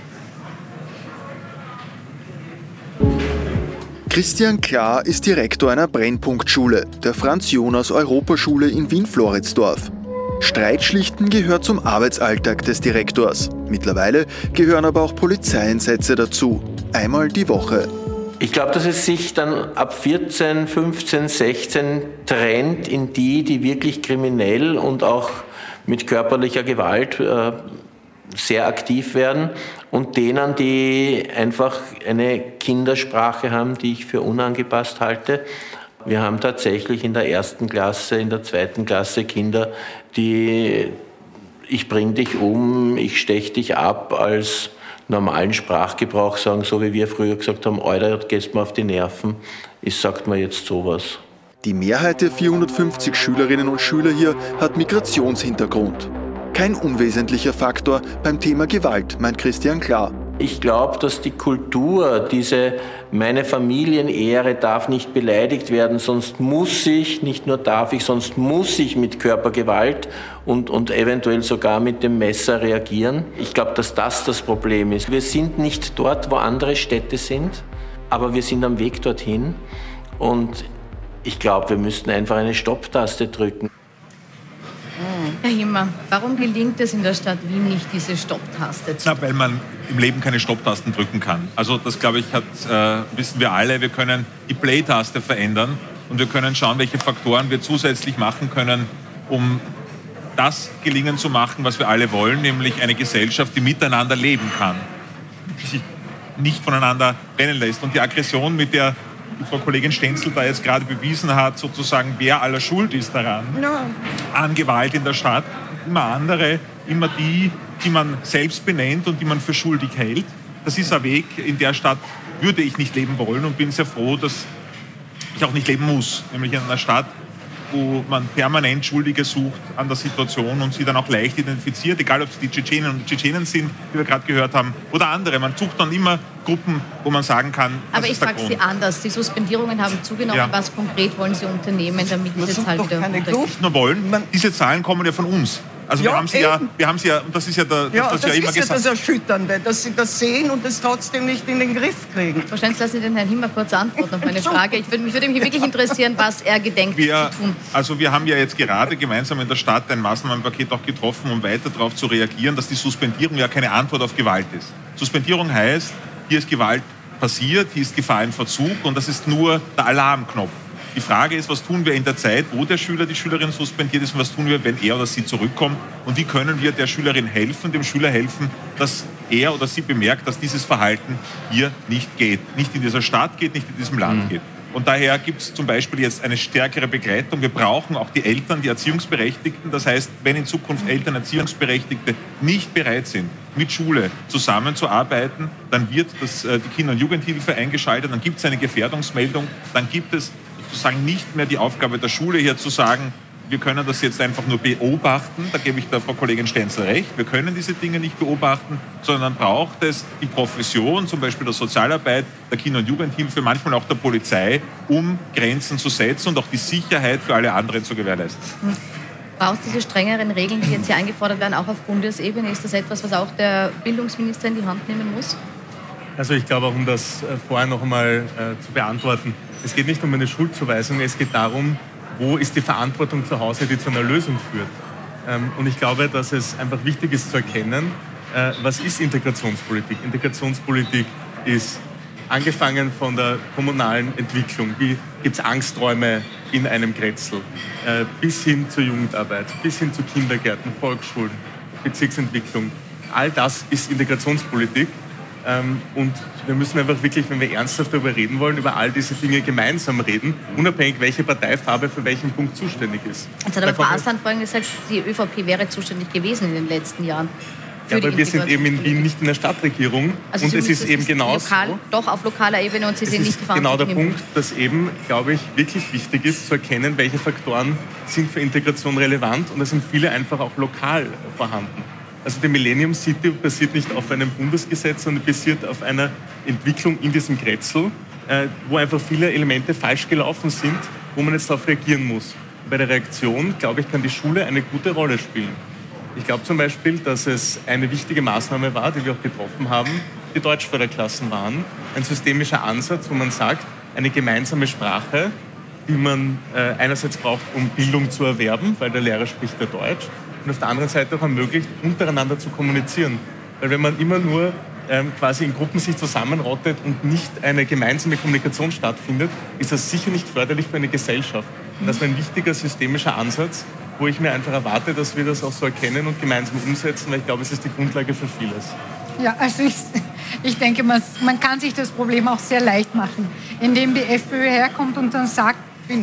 Christian Klar ist Direktor einer Brennpunktschule, der Franz-Jonas-Europaschule in Wien-Floridsdorf. Streitschlichten gehört zum Arbeitsalltag des Direktors. Mittlerweile gehören aber auch Polizeieinsätze dazu. Einmal die Woche. Ich glaube, dass es sich dann ab 14, 15, 16 trennt in die, die wirklich kriminell und auch mit körperlicher Gewalt äh, sehr aktiv werden und denen, die einfach eine Kindersprache haben, die ich für unangepasst halte. Wir haben tatsächlich in der ersten Klasse, in der zweiten Klasse Kinder, die ich bring dich um, ich stech dich ab als normalen Sprachgebrauch sagen, so wie wir früher gesagt haben, Alter, gehst mir auf die Nerven, ist, sagt man jetzt sowas. Die Mehrheit der 450 Schülerinnen und Schüler hier hat Migrationshintergrund. Kein unwesentlicher Faktor beim Thema Gewalt, meint Christian Klar. Ich glaube, dass die Kultur, diese meine Familienehre darf nicht beleidigt werden, sonst muss ich, nicht nur darf ich, sonst muss ich mit Körpergewalt und, und eventuell sogar mit dem Messer reagieren. Ich glaube, dass das das Problem ist. Wir sind nicht dort, wo andere Städte sind, aber wir sind am Weg dorthin und ich glaube, wir müssten einfach eine Stopptaste drücken. Herr Himmer, warum gelingt es in der Stadt Wien nicht, diese Stopptaste zu drücken? weil man im Leben keine Stopptasten drücken kann. Also das, glaube ich, hat, äh, wissen wir alle. Wir können die Play-Taste verändern und wir können schauen, welche Faktoren wir zusätzlich machen können, um das gelingen zu machen, was wir alle wollen, nämlich eine Gesellschaft, die miteinander leben kann, die sich nicht voneinander trennen lässt. Und die Aggression, mit der Frau Kollegin Stenzel da jetzt gerade bewiesen hat, sozusagen, wer aller schuld ist daran, ja. an Gewalt in der Stadt. Immer andere, immer die, die man selbst benennt und die man für schuldig hält. Das ist ein Weg, in der Stadt würde ich nicht leben wollen und bin sehr froh, dass ich auch nicht leben muss. Nämlich in einer Stadt, wo man permanent Schuldige sucht an der Situation und sie dann auch leicht identifiziert, egal ob es die Tschetschenen und Tschetschenen sind, die wir gerade gehört haben, oder andere. Man sucht dann immer Gruppen, wo man sagen kann, Aber ich frage Sie anders. Die Suspendierungen haben zugenommen. Ja. Was konkret wollen Sie unternehmen, damit diese Zahl wieder Nicht nur wollen. Diese Zahlen kommen ja von uns. Also ja, wir haben sie ja, wir haben sie ja, und das ist ja, der, ja, das, das ja immer ist gesagt. ja das Erschütternde, dass sie das sehen und es trotzdem nicht in den Griff kriegen. Wahrscheinlich lassen Sie den Herrn Himmer kurz antworten auf meine Frage. Ich würde, mich würde mich wirklich interessieren, was er gedenkt wir, zu tun. Also wir haben ja jetzt gerade gemeinsam in der Stadt ein Maßnahmenpaket auch getroffen, um weiter darauf zu reagieren, dass die Suspendierung ja keine Antwort auf Gewalt ist. Suspendierung heißt, hier ist Gewalt passiert, hier ist Gefahr im Verzug und das ist nur der Alarmknopf. Die Frage ist, was tun wir in der Zeit, wo der Schüler, die Schülerin suspendiert ist und was tun wir, wenn er oder sie zurückkommt und wie können wir der Schülerin helfen, dem Schüler helfen, dass er oder sie bemerkt, dass dieses Verhalten hier nicht geht, nicht in dieser Stadt geht, nicht in diesem Land mhm. geht. Und daher gibt es zum Beispiel jetzt eine stärkere Begleitung. Wir brauchen auch die Eltern, die Erziehungsberechtigten. Das heißt, wenn in Zukunft Eltern, Erziehungsberechtigte nicht bereit sind, mit Schule zusammenzuarbeiten, dann wird das, äh, die Kinder- und Jugendhilfe eingeschaltet, dann gibt es eine Gefährdungsmeldung, dann gibt es sozusagen nicht mehr die Aufgabe der Schule hier zu sagen, wir können das jetzt einfach nur beobachten, da gebe ich der Frau Kollegin Stenzel recht, wir können diese Dinge nicht beobachten, sondern braucht es die Profession, zum Beispiel der Sozialarbeit, der Kinder- und Jugendhilfe, manchmal auch der Polizei, um Grenzen zu setzen und auch die Sicherheit für alle anderen zu gewährleisten. Braucht es diese strengeren Regeln, die jetzt hier eingefordert werden, auch auf Bundesebene? Ist das etwas, was auch der Bildungsminister in die Hand nehmen muss? Also ich glaube, um das äh, vorher noch einmal äh, zu beantworten, es geht nicht um eine Schuldzuweisung, es geht darum, wo ist die Verantwortung zu Hause, die zu einer Lösung führt. Ähm, und ich glaube, dass es einfach wichtig ist zu erkennen, äh, was ist Integrationspolitik. Integrationspolitik ist angefangen von der kommunalen Entwicklung, wie gibt es Angsträume in einem Grätzl, äh, bis hin zur Jugendarbeit, bis hin zu Kindergärten, Volksschulen, Bezirksentwicklung. All das ist Integrationspolitik. Ähm, und wir müssen einfach wirklich, wenn wir ernsthaft darüber reden wollen, über all diese Dinge gemeinsam reden, unabhängig, welche Parteifarbe für welchen Punkt zuständig ist. Jetzt hat aber Frau Aslan vorhin gesagt, die ÖVP wäre zuständig gewesen in den letzten Jahren. Ja, aber wir sind eben in Wien nicht in der Stadtregierung also und es ist eben genau lokal, Doch auf lokaler Ebene und Sie sind nicht die genau der. Punkt, dass eben, glaube ich, wirklich wichtig ist zu erkennen, welche Faktoren sind für Integration relevant und da sind viele einfach auch lokal vorhanden. Also die Millennium City basiert nicht auf einem Bundesgesetz, sondern basiert auf einer Entwicklung in diesem Grätzl, äh, wo einfach viele Elemente falsch gelaufen sind, wo man jetzt darauf reagieren muss. Bei der Reaktion, glaube ich, kann die Schule eine gute Rolle spielen. Ich glaube zum Beispiel, dass es eine wichtige Maßnahme war, die wir auch getroffen haben, die Deutschförderklassen waren. Ein systemischer Ansatz, wo man sagt, eine gemeinsame Sprache, die man äh, einerseits braucht, um Bildung zu erwerben, weil der Lehrer spricht ja Deutsch, und auf der anderen Seite auch ermöglicht, untereinander zu kommunizieren. Weil wenn man immer nur ähm, quasi in Gruppen sich zusammenrottet und nicht eine gemeinsame Kommunikation stattfindet, ist das sicher nicht förderlich für eine Gesellschaft. Und das ist ein wichtiger systemischer Ansatz, wo ich mir einfach erwarte, dass wir das auch so erkennen und gemeinsam umsetzen, weil ich glaube, es ist die Grundlage für vieles. Ja, also ich, ich denke, man, man kann sich das Problem auch sehr leicht machen, indem die FPÖ herkommt und dann sagt,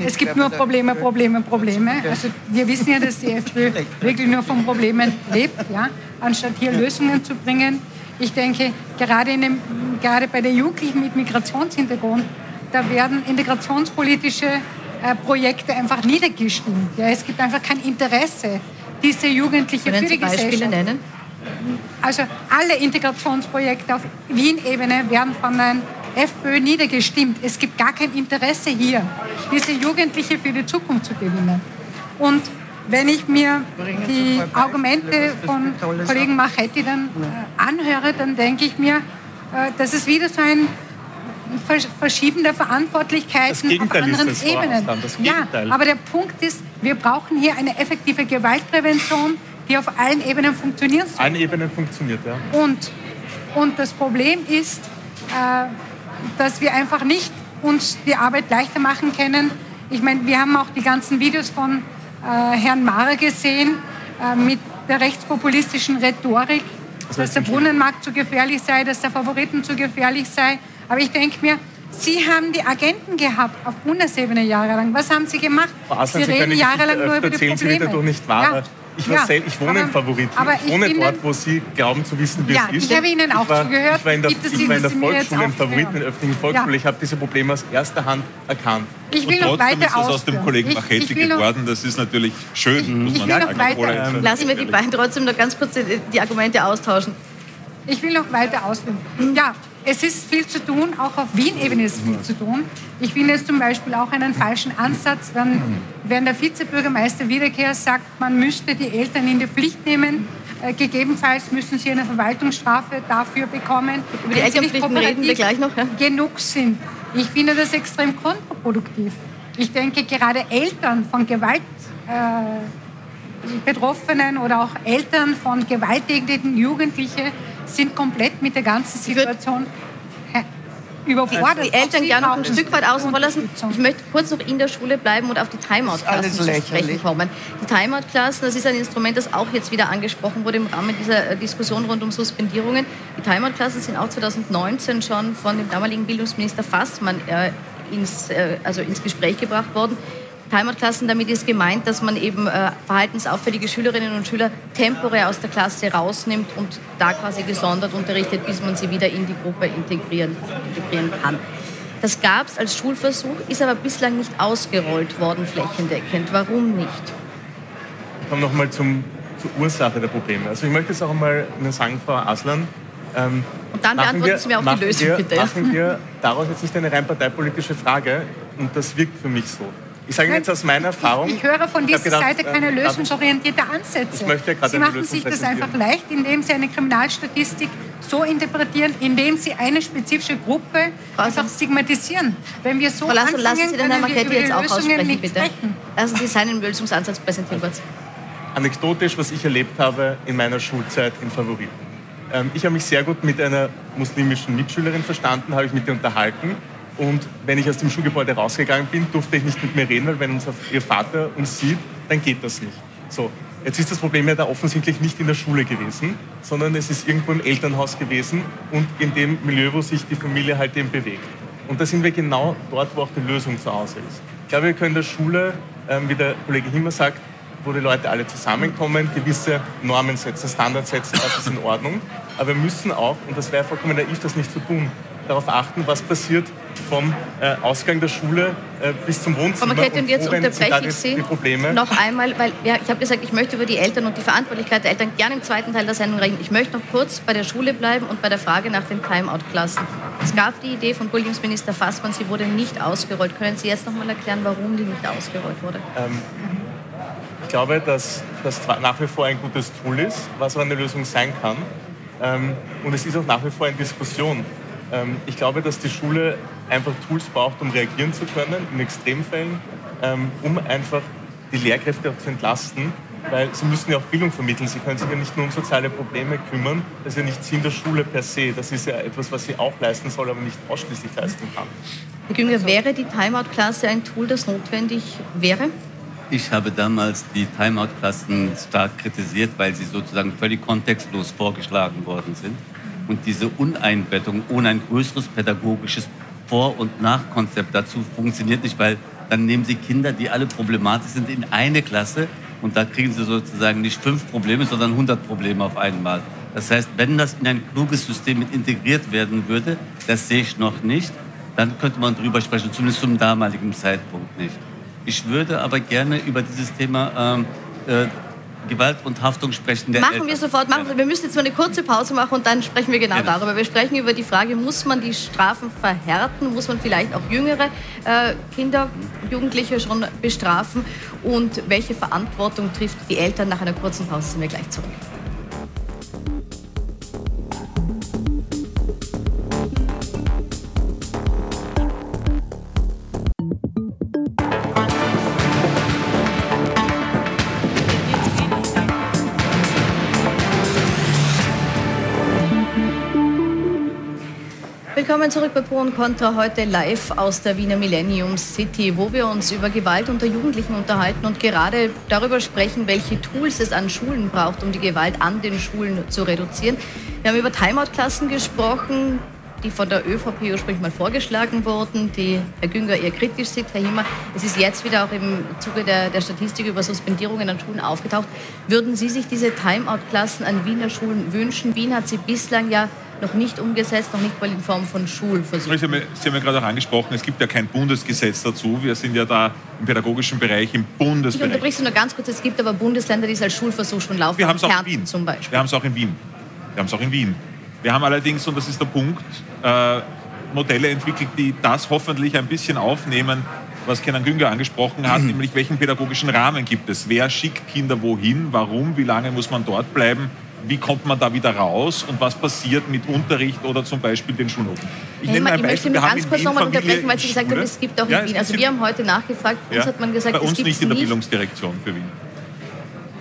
es gibt nur Probleme, Probleme, Probleme. Also wir wissen ja, dass die FPÖ wirklich nur von Problemen lebt, ja, anstatt hier Lösungen zu bringen. Ich denke, gerade, in dem, gerade bei den Jugendlichen mit Migrationshintergrund, da werden integrationspolitische äh, Projekte einfach niedergestimmt. Ja, es gibt einfach kein Interesse, diese Jugendliche Können für Sie die Beispiele Gesellschaft. nennen? Also alle Integrationsprojekte auf Wien-Ebene werden von der FPÖ niedergestimmt. Es gibt gar kein Interesse hier, diese Jugendliche für die Zukunft zu gewinnen. Und wenn ich mir die Argumente von Kollegen Machetti dann äh, anhöre, dann denke ich mir, äh, das ist wieder so ein Versch- Verschieben der Verantwortlichkeiten auf anderen Ebenen. Ja, aber der Punkt ist, wir brauchen hier eine effektive Gewaltprävention, die auf allen Ebenen funktionieren soll. Allen Ebenen funktioniert, ja. Und, und das Problem ist, äh, dass wir einfach nicht uns die Arbeit leichter machen können. Ich meine, wir haben auch die ganzen Videos von äh, Herrn Mara gesehen äh, mit der rechtspopulistischen Rhetorik, dass der Brunnenmarkt zu gefährlich sei, dass der Favoriten zu gefährlich sei. Aber ich denke mir, Sie haben die Agenten gehabt auf Bundesebene jahrelang. Was haben Sie gemacht? Frau Aslan, Sie Sie reden jahrelang nur über die erzählen, Sie Probleme. wieder doch nicht wahr. Ja. Ich, war Ja, sel- ich wohne aber- im Favorit. aber ich wohne dort, wo Sie glauben zu wissen, wie Ja, es ist. ich habe Ihnen auch ich war, zugehört. Ich war in der, ich war in der Volksschule im aufhören. Favorit, in der öffentlichen Volksschule. Ja. Ich habe diese Probleme aus erster Hand erkannt. Ich will Und noch trotzdem weiter ist das aus dem ausführen. Kollegen Ich- Machetti ich will noch- geworden. Das ist natürlich schön, muss ich man will noch sagen. Lassen wir die beiden trotzdem noch ganz kurz die, die Argumente austauschen. Ich will noch weiter ausführen. Ja, es ist viel zu tun, auch auf Wien-Ebene ist viel zu tun. Ich finde es zum Beispiel auch einen falschen Ansatz, wenn, wenn der Vizebürgermeister Wiederkehr sagt, man müsste die Eltern in die Pflicht nehmen. Äh, gegebenenfalls müssen sie eine Verwaltungsstrafe dafür bekommen. Über die Elternpflichten reden wir gleich noch, ja. Genug sind. Ich finde das extrem kontraproduktiv. Ich denke, gerade Eltern von Gewalt äh, Betroffenen oder auch Eltern von gewalttätigen Jugendlichen sind komplett mit der ganzen Situation überfordert. Die Eltern gerne noch ein Stück weit außen vor lassen. Ich möchte kurz noch in der Schule bleiben und auf die Timeout-Klassen zu sprechen kommen. Die Timeout-Klassen, das ist ein Instrument, das auch jetzt wieder angesprochen wurde im Rahmen dieser äh, Diskussion rund um Suspendierungen. Die Timeout-Klassen sind auch 2019 schon von dem damaligen Bildungsminister Fassmann äh, ins, äh, also ins Gespräch gebracht worden. Timeout-Klassen, damit ist gemeint, dass man eben äh, verhaltensauffällige Schülerinnen und Schüler temporär aus der Klasse rausnimmt und da quasi gesondert unterrichtet, bis man sie wieder in die Gruppe integrieren, integrieren kann. Das gab es als Schulversuch, ist aber bislang nicht ausgerollt worden flächendeckend. Warum nicht? Ich komme nochmal zur Ursache der Probleme. Also ich möchte jetzt auch einmal Ihnen sagen, Frau Aslan, ähm, Und dann beantworten Sie mir auch die Lösung, wir, bitte. Machen wir daraus jetzt nicht eine rein parteipolitische Frage und das wirkt für mich so. Ich sage Ihnen jetzt aus meiner Erfahrung. Ich höre von dieser gedacht, Seite keine ähm, lösungsorientierte Ansätze. Ich möchte ja gerade Sie machen sich das einfach leicht, indem Sie eine Kriminalstatistik so interpretieren, indem Sie eine spezifische Gruppe einfach stigmatisieren. Wenn wir so Frau Lassen, anfangen, lassen Sie den Herrn Marchetti jetzt auch Lösungen aussprechen, nicht bitte. sprechen. Lassen Sie seinen Lösungsansatz präsentieren kurz. anekdotisch, was ich erlebt habe in meiner Schulzeit in Favoriten. Ähm, ich habe mich sehr gut mit einer muslimischen Mitschülerin verstanden, habe ich mit ihr unterhalten. Und wenn ich aus dem Schulgebäude rausgegangen bin, durfte ich nicht mit mir reden, weil wenn unser, ihr Vater uns sieht, dann geht das nicht. So, jetzt ist das Problem ja da offensichtlich nicht in der Schule gewesen, sondern es ist irgendwo im Elternhaus gewesen und in dem Milieu, wo sich die Familie halt eben bewegt. Und da sind wir genau dort, wo auch die Lösung zu Hause ist. Ich glaube, wir können der Schule, ähm, wie der Kollege Himmer sagt, wo die Leute alle zusammenkommen, gewisse Normen setzen, Standards setzen, das ist in Ordnung. Aber wir müssen auch, und das wäre vollkommen naiv, das nicht zu tun, darauf achten, was passiert vom äh, Ausgang der Schule äh, bis zum Wohnzimmer. Frau Markette, und jetzt unterbreche ich Sie Probleme. noch einmal, weil ja, ich habe gesagt, ich möchte über die Eltern und die Verantwortlichkeit der Eltern gerne im zweiten Teil der Sendung reden. Ich möchte noch kurz bei der Schule bleiben und bei der Frage nach den Timeout-Klassen. Es gab die Idee von Bildungsminister Fassmann, sie wurde nicht ausgerollt. Können Sie jetzt noch mal erklären, warum die nicht ausgerollt wurde? Ähm, ich glaube, dass das nach wie vor ein gutes Tool ist, was aber eine Lösung sein kann. Ähm, und es ist auch nach wie vor in Diskussion. Ähm, ich glaube, dass die Schule einfach Tools braucht, um reagieren zu können in Extremfällen, ähm, um einfach die Lehrkräfte auch zu entlasten, weil sie müssen ja auch Bildung vermitteln. Sie können sich ja nicht nur um soziale Probleme kümmern. Das ist ja nicht Sinn der Schule per se. Das ist ja etwas, was sie auch leisten soll, aber nicht ausschließlich leisten kann. Herr Günger, wäre die Timeout-Klasse ein Tool, das notwendig wäre? Ich habe damals die Timeout-Klassen stark kritisiert, weil sie sozusagen völlig kontextlos vorgeschlagen worden sind. Und diese Uneinbettung ohne ein größeres pädagogisches Vor- und Nachkonzept dazu funktioniert nicht, weil dann nehmen Sie Kinder, die alle problematisch sind, in eine Klasse und da kriegen Sie sozusagen nicht fünf Probleme, sondern 100 Probleme auf einmal. Das heißt, wenn das in ein kluges System mit integriert werden würde, das sehe ich noch nicht, dann könnte man darüber sprechen, zumindest zum damaligen Zeitpunkt nicht. Ich würde aber gerne über dieses Thema ähm, äh, Gewalt und Haftung sprechen. machen Eltern. wir sofort. Machen wir. wir müssen jetzt mal eine kurze Pause machen und dann sprechen wir genau ja. darüber. Wir sprechen über die Frage, muss man die Strafen verhärten? Muss man vielleicht auch jüngere äh, Kinder, Jugendliche schon bestrafen? Und welche Verantwortung trifft die Eltern? Nach einer kurzen Pause sind wir gleich zurück. Willkommen zurück bei Pro und Contra, heute live aus der Wiener Millennium City, wo wir uns über Gewalt unter Jugendlichen unterhalten und gerade darüber sprechen, welche Tools es an Schulen braucht, um die Gewalt an den Schulen zu reduzieren. Wir haben über Timeout-Klassen gesprochen, die von der ÖVP ursprünglich mal vorgeschlagen wurden, die Herr Günger eher kritisch sieht. Herr Himmer, es ist jetzt wieder auch im Zuge der, der Statistik über Suspendierungen an Schulen aufgetaucht. Würden Sie sich diese Timeout-Klassen an Wiener Schulen wünschen? Wien hat sie bislang ja noch nicht umgesetzt, noch nicht mal in Form von Schulversuchen. Sie haben, ja, Sie haben ja gerade auch angesprochen, es gibt ja kein Bundesgesetz dazu. Wir sind ja da im pädagogischen Bereich, im Bundesbereich. Ich unterbrich Sie nur ganz kurz, es gibt aber Bundesländer, die es als Schulversuch schon laufen. Wir haben es auch in Wien. Zum Beispiel. Wir haben es auch in Wien. Wir haben es auch in Wien. Wir haben allerdings, und das ist der Punkt, äh, Modelle entwickelt, die das hoffentlich ein bisschen aufnehmen, was Kenan Günger angesprochen hat, mhm. nämlich welchen pädagogischen Rahmen gibt es? Wer schickt Kinder wohin? Warum? Wie lange muss man dort bleiben? Wie kommt man da wieder raus und was passiert mit Unterricht oder zum Beispiel den Schulnoten. Ich, hey, nenne ein Beispiel. ich möchte mich ganz kurz nochmal unterbrechen, weil Sie gesagt haben, es gibt auch in ja, Wien. Also wir haben heute nachgefragt, uns hat man gesagt, Bei uns es nicht in der Bildungsdirektion für Wien.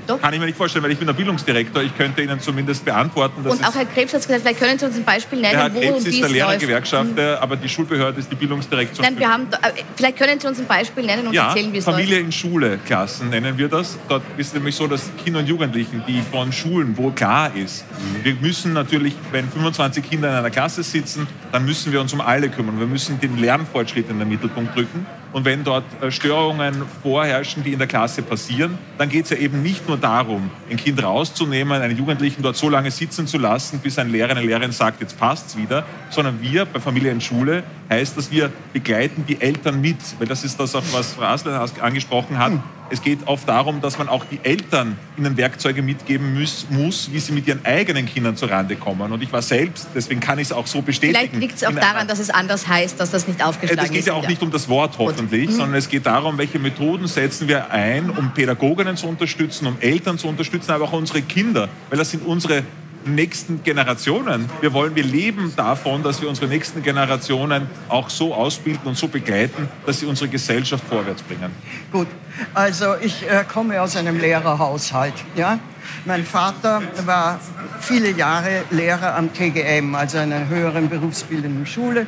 Doch. Kann ich mir nicht vorstellen, weil ich bin der Bildungsdirektor. Ich könnte Ihnen zumindest beantworten, dass Und auch Herr Krebs hat gesagt, vielleicht können Sie uns ein Beispiel nennen, Herr wo Krebs und wie ist der Lehrergewerkschafter, mhm. aber die Schulbehörde ist die Bildungsdirektion. Nein, wir haben, äh, vielleicht können Sie uns ein Beispiel nennen und ja, erzählen, wie es Familie läuft. in Schule, Klassen nennen wir das. Dort ist es nämlich so, dass Kinder und Jugendlichen, die von Schulen, wo klar ist, mhm. wir müssen natürlich, wenn 25 Kinder in einer Klasse sitzen, dann müssen wir uns um alle kümmern. Wir müssen den Lernfortschritt in den Mittelpunkt drücken. Und wenn dort äh, Störungen vorherrschen, die in der Klasse passieren, dann geht es ja eben nicht nur darum, ein Kind rauszunehmen, einen Jugendlichen dort so lange sitzen zu lassen, bis ein Lehrer, eine Lehrerin sagt, jetzt passt's wieder, sondern wir bei Familie in Schule heißt, dass wir begleiten die Eltern mit, weil das ist das, was Frau Asler angesprochen hat. Es geht oft darum, dass man auch die Eltern ihnen Werkzeuge mitgeben muss, muss, wie sie mit ihren eigenen Kindern zurande kommen. Und ich war selbst, deswegen kann ich es auch so bestätigen. Vielleicht liegt es auch daran, dass es anders heißt, dass das nicht aufgeschlagen ist. Es geht ja auch nicht um das Wort hoffentlich, mhm. sondern es geht darum, welche Methoden setzen wir ein, um Pädagoginnen zu unterstützen, um Eltern zu unterstützen, aber auch unsere Kinder, weil das sind unsere nächsten Generationen. Wir wollen, wir leben davon, dass wir unsere nächsten Generationen auch so ausbilden und so begleiten, dass sie unsere Gesellschaft vorwärts bringen. Gut, also ich äh, komme aus einem Lehrerhaushalt. Ja? Mein Vater war viele Jahre Lehrer am TGM, also einer höheren berufsbildenden Schule.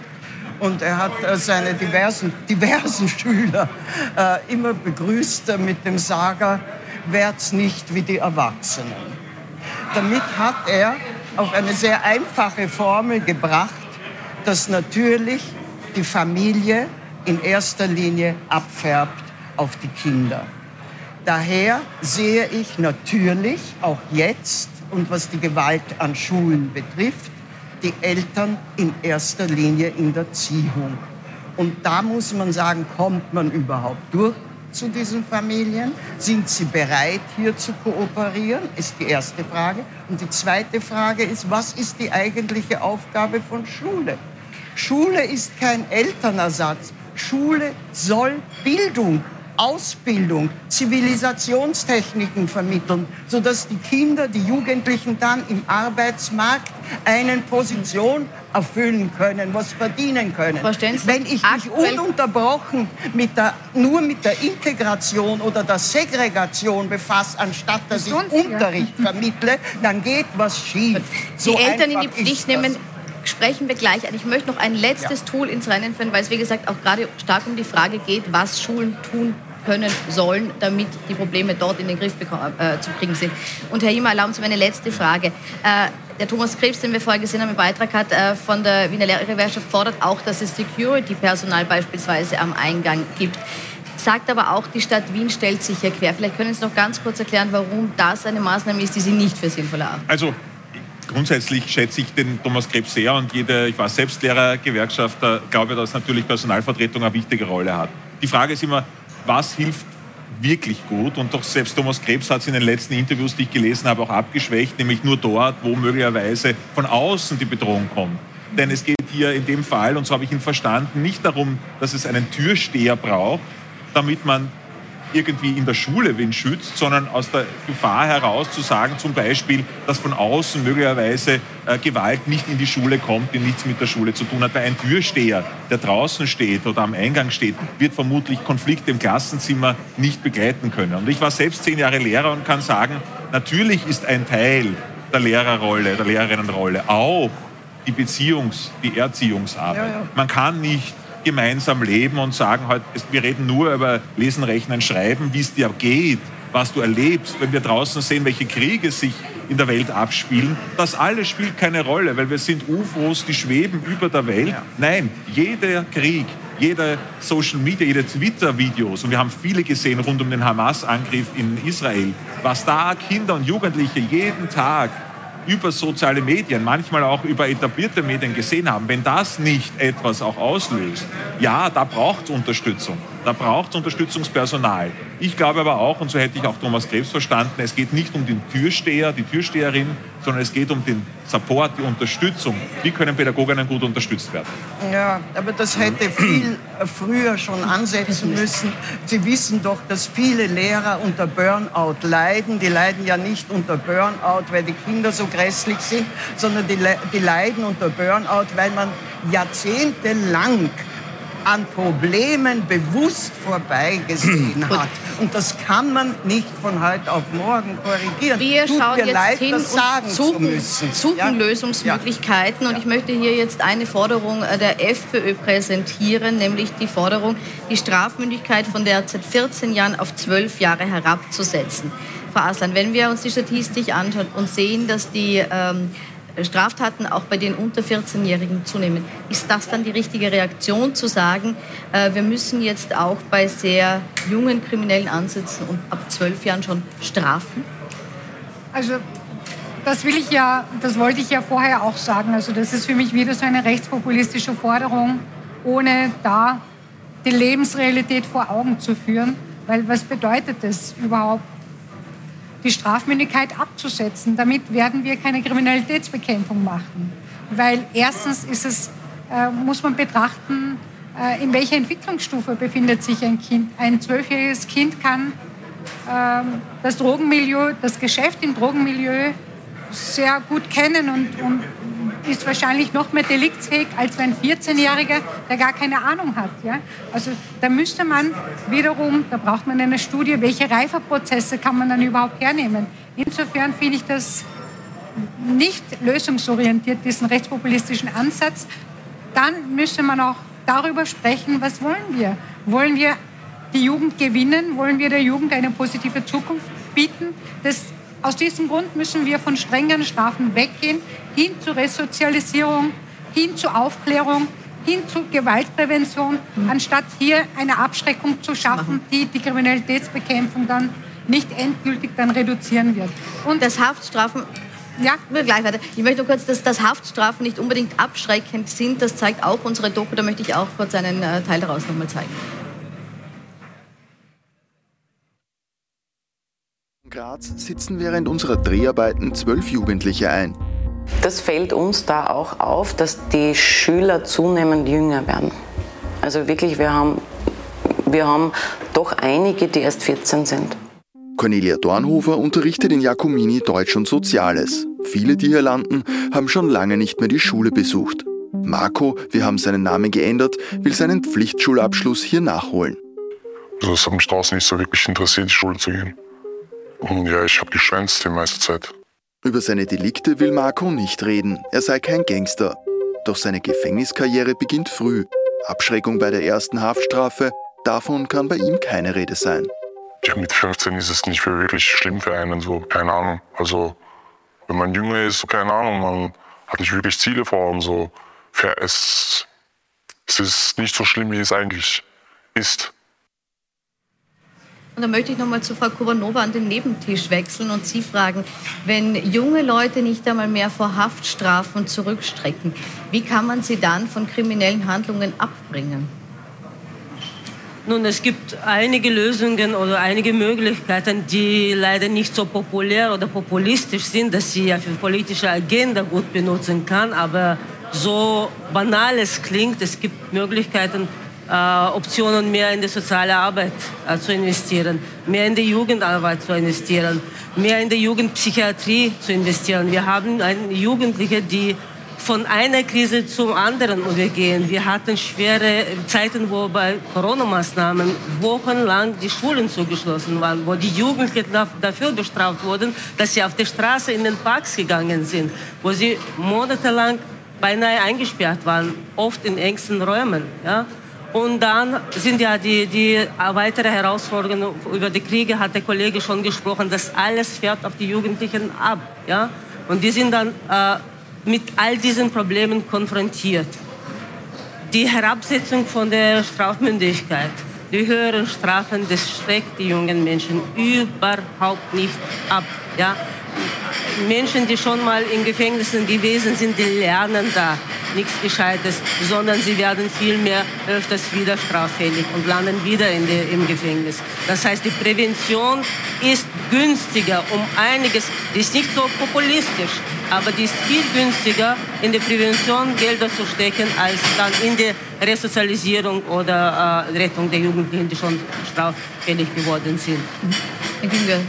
Und er hat äh, seine diversen, diversen Schüler äh, immer begrüßt mit dem Sager, werd's nicht wie die Erwachsenen. Damit hat er auf eine sehr einfache Formel gebracht, dass natürlich die Familie in erster Linie abfärbt auf die Kinder. Daher sehe ich natürlich auch jetzt und was die Gewalt an Schulen betrifft, die Eltern in erster Linie in der Ziehung. Und da muss man sagen, kommt man überhaupt durch zu diesen Familien? Sind sie bereit, hier zu kooperieren? Ist die erste Frage. Und die zweite Frage ist, was ist die eigentliche Aufgabe von Schule? Schule ist kein Elternersatz. Schule soll Bildung Ausbildung, Zivilisationstechniken vermitteln, sodass die Kinder, die Jugendlichen dann im Arbeitsmarkt eine Position erfüllen können, was verdienen können. Wenn ich mich ununterbrochen mit der, nur mit der Integration oder der Segregation befasse, anstatt dass ich Unterricht vermittle, dann geht was schief. So die Eltern in die Pflicht nehmen, sprechen wir gleich an. Ich möchte noch ein letztes ja. Tool ins Rennen führen, weil es, wie gesagt, auch gerade stark um die Frage geht, was Schulen tun können sollen, damit die Probleme dort in den Griff äh, zu kriegen sind. Und Herr Jimmer, erlauben Sie mir eine letzte Frage. Äh, der Thomas Krebs, den wir vorher gesehen haben, im Beitrag hat äh, von der Wiener Lehrergewerkschaft fordert auch, dass es Security-Personal beispielsweise am Eingang gibt. Sagt aber auch, die Stadt Wien stellt sich hier quer. Vielleicht können Sie noch ganz kurz erklären, warum das eine Maßnahme ist, die Sie nicht für sinnvoll haben. Also grundsätzlich schätze ich den Thomas Krebs sehr und jede, ich war selbst Lehrergewerkschafter, glaube, dass natürlich Personalvertretung eine wichtige Rolle hat. Die Frage ist immer, was hilft wirklich gut. Und doch selbst Thomas Krebs hat es in den letzten Interviews, die ich gelesen habe, auch abgeschwächt, nämlich nur dort, wo möglicherweise von außen die Bedrohung kommt. Denn es geht hier in dem Fall, und so habe ich ihn verstanden, nicht darum, dass es einen Türsteher braucht, damit man irgendwie in der Schule wen schützt, sondern aus der Gefahr heraus zu sagen, zum Beispiel, dass von außen möglicherweise äh, Gewalt nicht in die Schule kommt, die nichts mit der Schule zu tun hat. Weil ein Türsteher, der draußen steht oder am Eingang steht, wird vermutlich Konflikte im Klassenzimmer nicht begleiten können. Und ich war selbst zehn Jahre Lehrer und kann sagen, natürlich ist ein Teil der Lehrerrolle, der Lehrerinnenrolle auch die Beziehungs-, die Erziehungsarbeit. Ja, ja. Man kann nicht gemeinsam leben und sagen, halt, wir reden nur über Lesen, Rechnen, Schreiben, wie es dir geht, was du erlebst, wenn wir draußen sehen, welche Kriege sich in der Welt abspielen. Das alles spielt keine Rolle, weil wir sind UFOs, die schweben über der Welt. Nein, jeder Krieg, jeder Social Media, jede Twitter-Videos, und wir haben viele gesehen rund um den Hamas-Angriff in Israel, was da Kinder und Jugendliche jeden Tag über soziale Medien, manchmal auch über etablierte Medien gesehen haben, wenn das nicht etwas auch auslöst, ja, da braucht es Unterstützung. Da braucht es Unterstützungspersonal. Ich glaube aber auch, und so hätte ich auch Thomas Krebs verstanden, es geht nicht um den Türsteher, die Türsteherin, sondern es geht um den Support, die Unterstützung. Wie können Pädagoginnen gut unterstützt werden? Ja, aber das hätte viel früher schon ansetzen müssen. Sie wissen doch, dass viele Lehrer unter Burnout leiden. Die leiden ja nicht unter Burnout, weil die Kinder so grässlich sind, sondern die, die leiden unter Burnout, weil man jahrzehntelang an Problemen bewusst vorbeigesehen hat. Und das kann man nicht von heute auf morgen korrigieren. Wir Tut schauen jetzt leid, hin und suchen, suchen ja? Lösungsmöglichkeiten. Ja. Und ich möchte hier jetzt eine Forderung äh, der FPÖ präsentieren, nämlich die Forderung, die Strafmündigkeit von derzeit 14 Jahren auf 12 Jahre herabzusetzen. Frau Aslan, wenn wir uns die Statistik anschauen und sehen, dass die ähm, Straftaten auch bei den unter 14-Jährigen zunehmen. Ist das dann die richtige Reaktion zu sagen, äh, wir müssen jetzt auch bei sehr jungen Kriminellen ansetzen und ab zwölf Jahren schon strafen? Also das will ich ja, das wollte ich ja vorher auch sagen. Also das ist für mich wieder so eine rechtspopulistische Forderung, ohne da die Lebensrealität vor Augen zu führen. Weil was bedeutet das überhaupt? Die Strafmündigkeit abzusetzen. Damit werden wir keine Kriminalitätsbekämpfung machen. Weil erstens ist es, äh, muss man betrachten, äh, in welcher Entwicklungsstufe befindet sich ein Kind. Ein zwölfjähriges Kind kann äh, das Drogenmilieu, das Geschäft im Drogenmilieu sehr gut kennen und, und ist wahrscheinlich noch mehr deliktsfähig als ein 14-Jähriger, der gar keine Ahnung hat. Ja? Also da müsste man wiederum, da braucht man eine Studie, welche Reifeprozesse kann man dann überhaupt hernehmen. Insofern finde ich das nicht lösungsorientiert, diesen rechtspopulistischen Ansatz. Dann müsste man auch darüber sprechen, was wollen wir? Wollen wir die Jugend gewinnen? Wollen wir der Jugend eine positive Zukunft bieten? Das aus diesem Grund müssen wir von strengen Strafen weggehen, hin zur Resozialisierung, hin zur Aufklärung, hin zur Gewaltprävention, mhm. anstatt hier eine Abschreckung zu schaffen, die die Kriminalitätsbekämpfung dann nicht endgültig dann reduzieren wird. Und das Haftstrafen ja, gleich weiter. Ich möchte nur kurz, dass, dass Haftstrafen nicht unbedingt abschreckend sind. Das zeigt auch unsere Doku. Da möchte ich auch kurz einen äh, Teil daraus nochmal zeigen. Graz sitzen während unserer Dreharbeiten zwölf Jugendliche ein. Das fällt uns da auch auf, dass die Schüler zunehmend jünger werden. Also wirklich, wir haben, wir haben doch einige, die erst 14 sind. Cornelia Dornhofer unterrichtet in Jacomini Deutsch und Soziales. Viele, die hier landen, haben schon lange nicht mehr die Schule besucht. Marco, wir haben seinen Namen geändert, will seinen Pflichtschulabschluss hier nachholen. Also es hat mich draußen nicht so wirklich interessiert, die Schule zu gehen. Und ja, ich habe geschwänzt die meiste Zeit. Über seine Delikte will Marco nicht reden. Er sei kein Gangster. Doch seine Gefängniskarriere beginnt früh. Abschreckung bei der ersten Haftstrafe, davon kann bei ihm keine Rede sein. Ja, mit 15 ist es nicht wirklich schlimm für einen, so, keine Ahnung. Also, wenn man jünger ist, so, keine Ahnung, man hat nicht wirklich Ziele vor und so. Für es, es ist nicht so schlimm, wie es eigentlich ist. Und da möchte ich nochmal zu Frau Kubanova an den Nebentisch wechseln und Sie fragen, wenn junge Leute nicht einmal mehr vor Haftstrafen zurückstrecken, wie kann man sie dann von kriminellen Handlungen abbringen? Nun, es gibt einige Lösungen oder einige Möglichkeiten, die leider nicht so populär oder populistisch sind, dass sie ja für politische Agenda gut benutzen kann, aber so banal es klingt, es gibt Möglichkeiten, Optionen, mehr in die soziale Arbeit äh, zu investieren, mehr in die Jugendarbeit zu investieren, mehr in die Jugendpsychiatrie zu investieren. Wir haben Jugendliche, die von einer Krise zur anderen übergehen. Wir hatten schwere Zeiten, wo bei Corona-Maßnahmen wochenlang die Schulen zugeschlossen waren, wo die Jugendlichen dafür bestraft wurden, dass sie auf die Straße in den Parks gegangen sind, wo sie monatelang beinahe eingesperrt waren, oft in engsten Räumen. Ja? Und dann sind ja die, die weitere Herausforderungen über die Kriege, hat der Kollege schon gesprochen, das alles fährt auf die Jugendlichen ab. Ja? Und die sind dann äh, mit all diesen Problemen konfrontiert. Die Herabsetzung von der Strafmündigkeit, die höheren Strafen, das schreckt die jungen Menschen überhaupt nicht ab. Ja? Menschen, die schon mal in Gefängnissen gewesen sind, die lernen da nichts Gescheites, sondern sie werden vielmehr öfters wieder straffällig und landen wieder in die, im Gefängnis. Das heißt, die Prävention ist günstiger um einiges, die ist nicht so populistisch, aber die ist viel günstiger, in die Prävention Gelder zu stecken, als dann in die Resozialisierung oder äh, Rettung der Jugendlichen, die schon straffällig geworden sind. Herr Günger,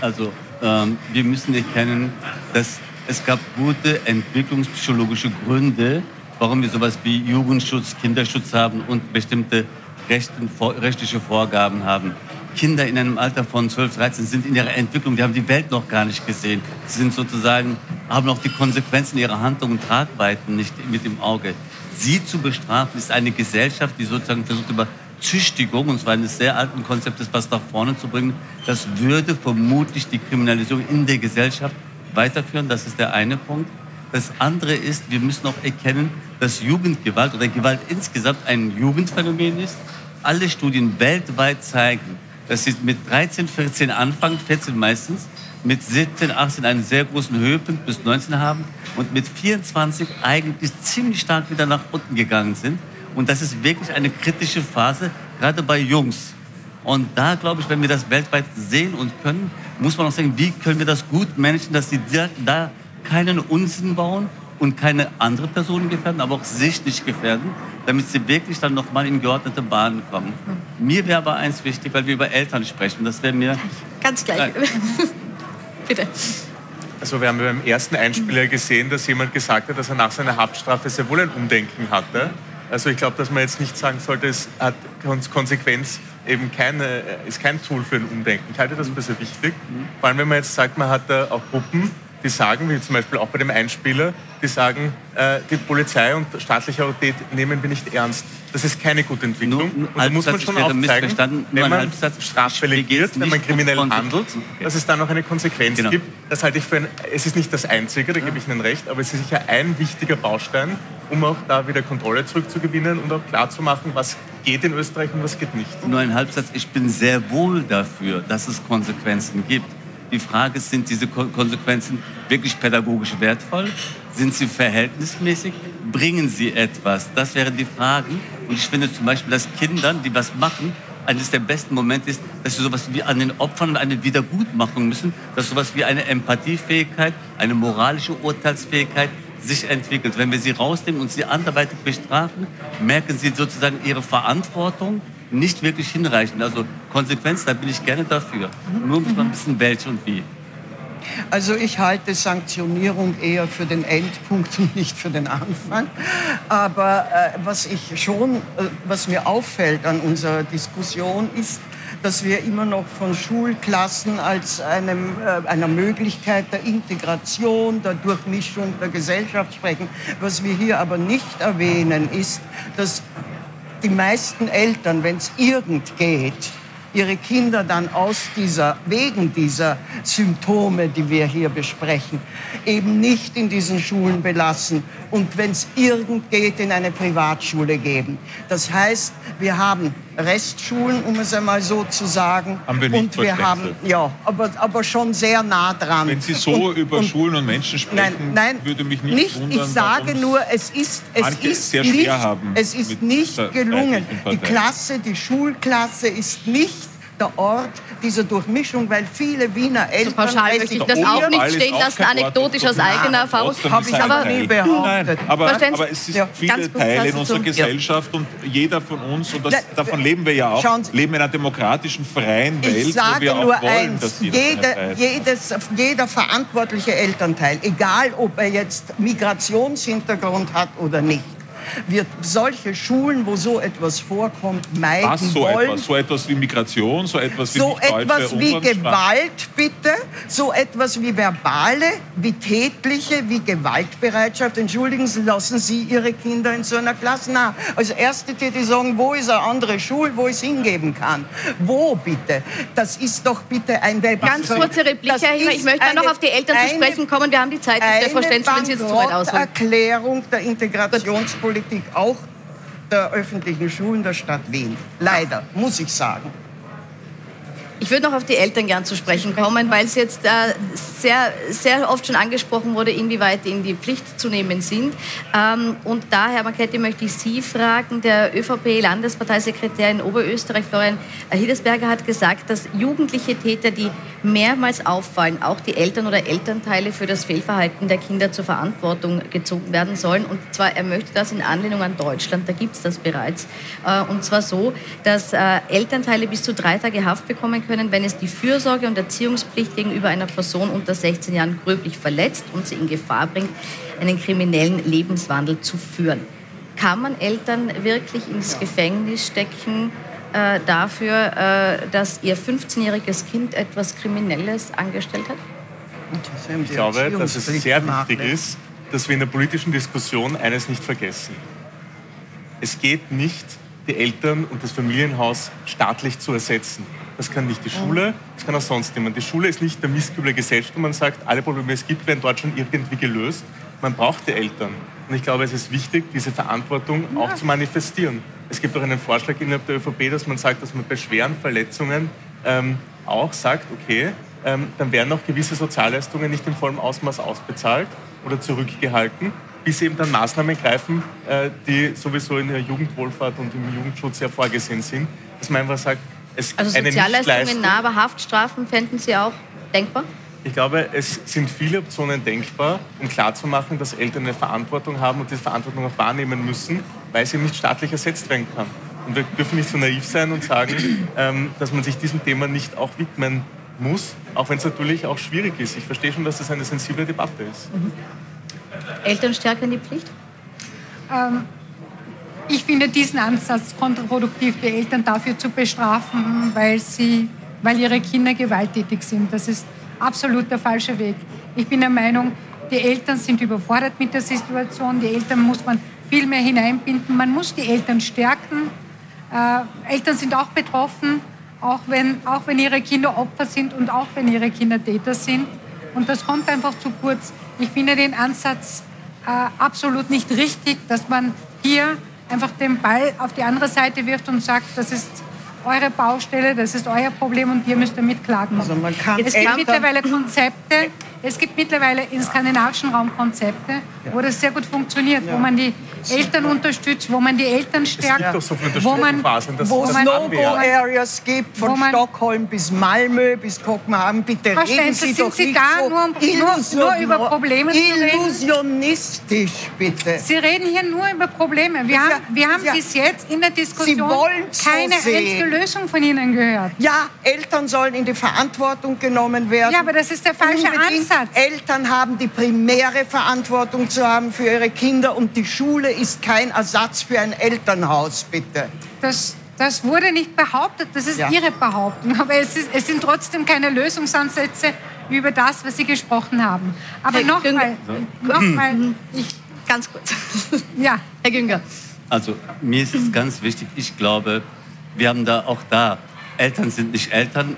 Also ähm, wir müssen erkennen, dass es gab gute entwicklungspsychologische Gründe, warum wir sowas wie Jugendschutz, Kinderschutz haben und bestimmte rechten, rechtliche Vorgaben haben. Kinder in einem Alter von 12, 13 sind in ihrer Entwicklung, die haben die Welt noch gar nicht gesehen. Sie sind sozusagen, haben auch die Konsequenzen ihrer Handlungen und Tragweiten nicht mit im Auge. Sie zu bestrafen, ist eine Gesellschaft, die sozusagen versucht, über Züchtigung, und zwar eines sehr alten Konzeptes, was nach vorne zu bringen, das würde vermutlich die Kriminalisierung in der Gesellschaft weiterführen. Das ist der eine Punkt. Das andere ist, wir müssen auch erkennen, dass Jugendgewalt oder Gewalt insgesamt ein Jugendphänomen ist. Alle Studien weltweit zeigen, dass sie mit 13, 14 anfangen, 14 meistens, mit 17, 18 einen sehr großen Höhepunkt bis 19 haben und mit 24 eigentlich ziemlich stark wieder nach unten gegangen sind. Und das ist wirklich eine kritische Phase, gerade bei Jungs. Und da glaube ich, wenn wir das weltweit sehen und können, muss man auch sagen, wie können wir das gut managen, dass sie da keinen Unsinn bauen und keine andere Personen gefährden, aber auch sich nicht gefährden, damit sie wirklich dann nochmal in geordnete Bahnen kommen. Mir wäre aber eins wichtig, weil wir über Eltern sprechen, das wäre mir... Ganz gleich. Bitte. Also wir haben beim ersten Einspieler gesehen, dass jemand gesagt hat, dass er nach seiner Haftstrafe sehr wohl ein Umdenken hatte. Also ich glaube, dass man jetzt nicht sagen sollte, es hat Konsequenz eben keine, ist kein Tool für ein Umdenken. Ich halte das für sehr wichtig. Vor allem, wenn man jetzt sagt, man hat da auch Gruppen, die sagen, wie zum Beispiel auch bei dem Einspieler, die sagen, äh, die Polizei und staatliche Autorität nehmen wir nicht ernst. Das ist keine gute Entwicklung. Nur, und da muss man schon aufzeigen, wenn man straffällig wird, wenn man kriminell handelt, okay. dass es dann noch eine Konsequenz genau. gibt. Das halte ich für ein, es ist nicht das Einzige, da gebe ich Ihnen recht, aber es ist sicher ein wichtiger Baustein, um auch da wieder Kontrolle zurückzugewinnen und auch klarzumachen, was geht in Österreich und was geht nicht. Nur ein Halbsatz. Ich bin sehr wohl dafür, dass es Konsequenzen gibt. Die Frage ist, sind diese Konsequenzen wirklich pädagogisch wertvoll? Sind sie verhältnismäßig? Bringen sie etwas? Das wären die Fragen. Und ich finde zum Beispiel, dass Kindern, die was machen, eines der besten Momente ist, dass sie sowas wie an den Opfern eine Wiedergutmachung müssen, dass sowas wie eine Empathiefähigkeit, eine moralische Urteilsfähigkeit sich entwickelt. Wenn wir sie rausnehmen und sie anderweitig bestrafen, merken sie sozusagen ihre Verantwortung nicht wirklich hinreichend. Also Konsequenz, da bin ich gerne dafür. Nur muss man wissen, welche und wie. Also ich halte Sanktionierung eher für den Endpunkt und nicht für den Anfang. Aber äh, was ich schon, äh, was mir auffällt an unserer Diskussion ist, dass wir immer noch von Schulklassen als einem, äh, einer Möglichkeit der Integration, der Durchmischung der Gesellschaft sprechen. Was wir hier aber nicht erwähnen, ist, dass die meisten Eltern, wenn es irgend geht, ihre Kinder dann aus dieser, wegen dieser Symptome, die wir hier besprechen, eben nicht in diesen Schulen belassen und wenn es irgend geht, in eine Privatschule geben. Das heißt, wir haben Restschulen, um es einmal so zu sagen. Haben wir nicht und wir haben, ja, aber, aber schon sehr nah dran. Wenn Sie so und, über und, Schulen und Menschen sprechen, nein, nein, würde mich nicht, nicht wundern, Ich sage nur, es ist, es ist nicht, es ist nicht gelungen. Die Klasse, die Schulklasse ist nicht der Ort dieser Durchmischung, weil viele Wiener Eltern... So pauschal möchte ich das auch nicht stehen lassen, anekdotisch aus eigener Erfahrung. Habe ich aber nie behauptet. aber, aber es sind ja, viele Teile in unserer Gesellschaft ja. und jeder von uns, und das, davon leben wir ja auch, leben in einer demokratischen, freien Welt, ich sage wo wir auch nur wollen, eins, dass jede, jedes, jeder verantwortliche Elternteil, egal ob er jetzt Migrationshintergrund hat oder nicht, wird solche Schulen, wo so etwas vorkommt, meiden Was, so wollen. Etwas? So etwas wie Migration, so etwas wie So etwas wie Gewalt, bitte, so etwas wie verbale, wie tätliche, wie Gewaltbereitschaft. Entschuldigen Sie, lassen Sie Ihre Kinder in so einer Klasse? Na, als erste täte sagen, wo ist eine andere Schule, wo ich es hingeben kann? Wo bitte? Das ist doch bitte ein Ganz kurze Replik, Herr Hinger. Ich möchte eine, noch auf die Eltern zu sprechen kommen. Wir haben die Zeit nicht. Frau Stenz, wenn Sie jetzt zu weit ausholen. Erklärung der Integrationspolitik Politik auch der öffentlichen Schulen der Stadt Wien. Leider, muss ich sagen. Ich würde noch auf die Eltern gern zu sprechen kommen, weil es jetzt äh, sehr, sehr oft schon angesprochen wurde, inwieweit die in die Pflicht zu nehmen sind. Ähm, und da, Herr Marketti, möchte ich Sie fragen. Der ÖVP-Landesparteisekretär in Oberösterreich, Florian Hildesberger, hat gesagt, dass jugendliche Täter, die mehrmals auffallen, auch die Eltern oder Elternteile für das Fehlverhalten der Kinder zur Verantwortung gezogen werden sollen. Und zwar, er möchte das in Anlehnung an Deutschland, da gibt es das bereits. Äh, und zwar so, dass äh, Elternteile bis zu drei Tage Haft bekommen können, wenn es die Fürsorge und Erziehungspflicht gegenüber einer Person unter 16 Jahren gröblich verletzt und sie in Gefahr bringt, einen kriminellen Lebenswandel zu führen. Kann man Eltern wirklich ins Gefängnis stecken äh, dafür, äh, dass ihr 15-jähriges Kind etwas Kriminelles angestellt hat? Ich glaube, dass es sehr wichtig ist, dass wir in der politischen Diskussion eines nicht vergessen. Es geht nicht, die Eltern und das Familienhaus staatlich zu ersetzen. Das kann nicht die Schule, das kann auch sonst jemand. Die Schule ist nicht der Mistkübel der Gesellschaft, wo man sagt, alle Probleme, die es gibt, werden dort schon irgendwie gelöst. Man braucht die Eltern. Und ich glaube, es ist wichtig, diese Verantwortung ja. auch zu manifestieren. Es gibt auch einen Vorschlag innerhalb der ÖVP, dass man sagt, dass man bei schweren Verletzungen ähm, auch sagt, okay, ähm, dann werden auch gewisse Sozialleistungen nicht in vollem Ausmaß ausbezahlt oder zurückgehalten bis eben dann Maßnahmen greifen, äh, die sowieso in der Jugendwohlfahrt und im Jugendschutz ja vorgesehen sind. Dass man einfach sagt, es also Sozialleistungen nah, aber Haftstrafen fänden Sie auch denkbar? Ich glaube, es sind viele Optionen denkbar, um klarzumachen, dass Eltern eine Verantwortung haben und diese Verantwortung auch wahrnehmen müssen, weil sie nicht staatlich ersetzt werden kann. Und wir dürfen nicht so naiv sein und sagen, ähm, dass man sich diesem Thema nicht auch widmen muss, auch wenn es natürlich auch schwierig ist. Ich verstehe schon, dass das eine sensible Debatte ist. Mhm. Elternstärke in die Pflicht? Ähm, ich finde diesen Ansatz kontraproduktiv, die Eltern dafür zu bestrafen, weil, sie, weil ihre Kinder gewalttätig sind. Das ist absolut der falsche Weg. Ich bin der Meinung, die Eltern sind überfordert mit der Situation. Die Eltern muss man viel mehr hineinbinden. Man muss die Eltern stärken. Äh, Eltern sind auch betroffen, auch wenn, auch wenn ihre Kinder Opfer sind und auch wenn ihre Kinder Täter sind. Und das kommt einfach zu kurz. Ich finde den Ansatz äh, absolut nicht richtig, dass man hier einfach den Ball auf die andere Seite wirft und sagt, das ist eure Baustelle, das ist euer Problem und ihr müsst damit klagen. Also man kann es gibt mittlerweile Konzepte, es gibt mittlerweile im skandinavischen Raum Konzepte, wo das sehr gut funktioniert, wo man die Eltern unterstützt, wo man die Eltern stärkt, es gibt doch so wo man wo es No-Go-Areas gibt, von Stockholm bis Malmö bis Kopenhagen. Bitte Frau reden Sie doch sind Sie da, so nur, nur, nur, über Probleme Illusionistisch, bitte. Sie reden hier nur über Probleme. Wir haben, wir haben ja, bis jetzt in der Diskussion keine so einzige Lösung von Ihnen gehört. Ja, Eltern sollen in die Verantwortung genommen werden. Ja, aber das ist der falsche Unbedingt. Ansatz. Eltern haben die primäre Verantwortung zu haben für ihre Kinder und die Schule ist kein Ersatz für ein Elternhaus, bitte. Das, das wurde nicht behauptet, das ist ja. Ihre Behauptung. Aber es, ist, es, sind trotzdem keine Lösungsansätze über das, was Sie gesprochen haben. Aber nochmal, noch mal, ich, ganz kurz. Ja. Herr Günger. Also mir ist es ganz wichtig, ich glaube, wir haben da auch da, Eltern sind nicht Eltern,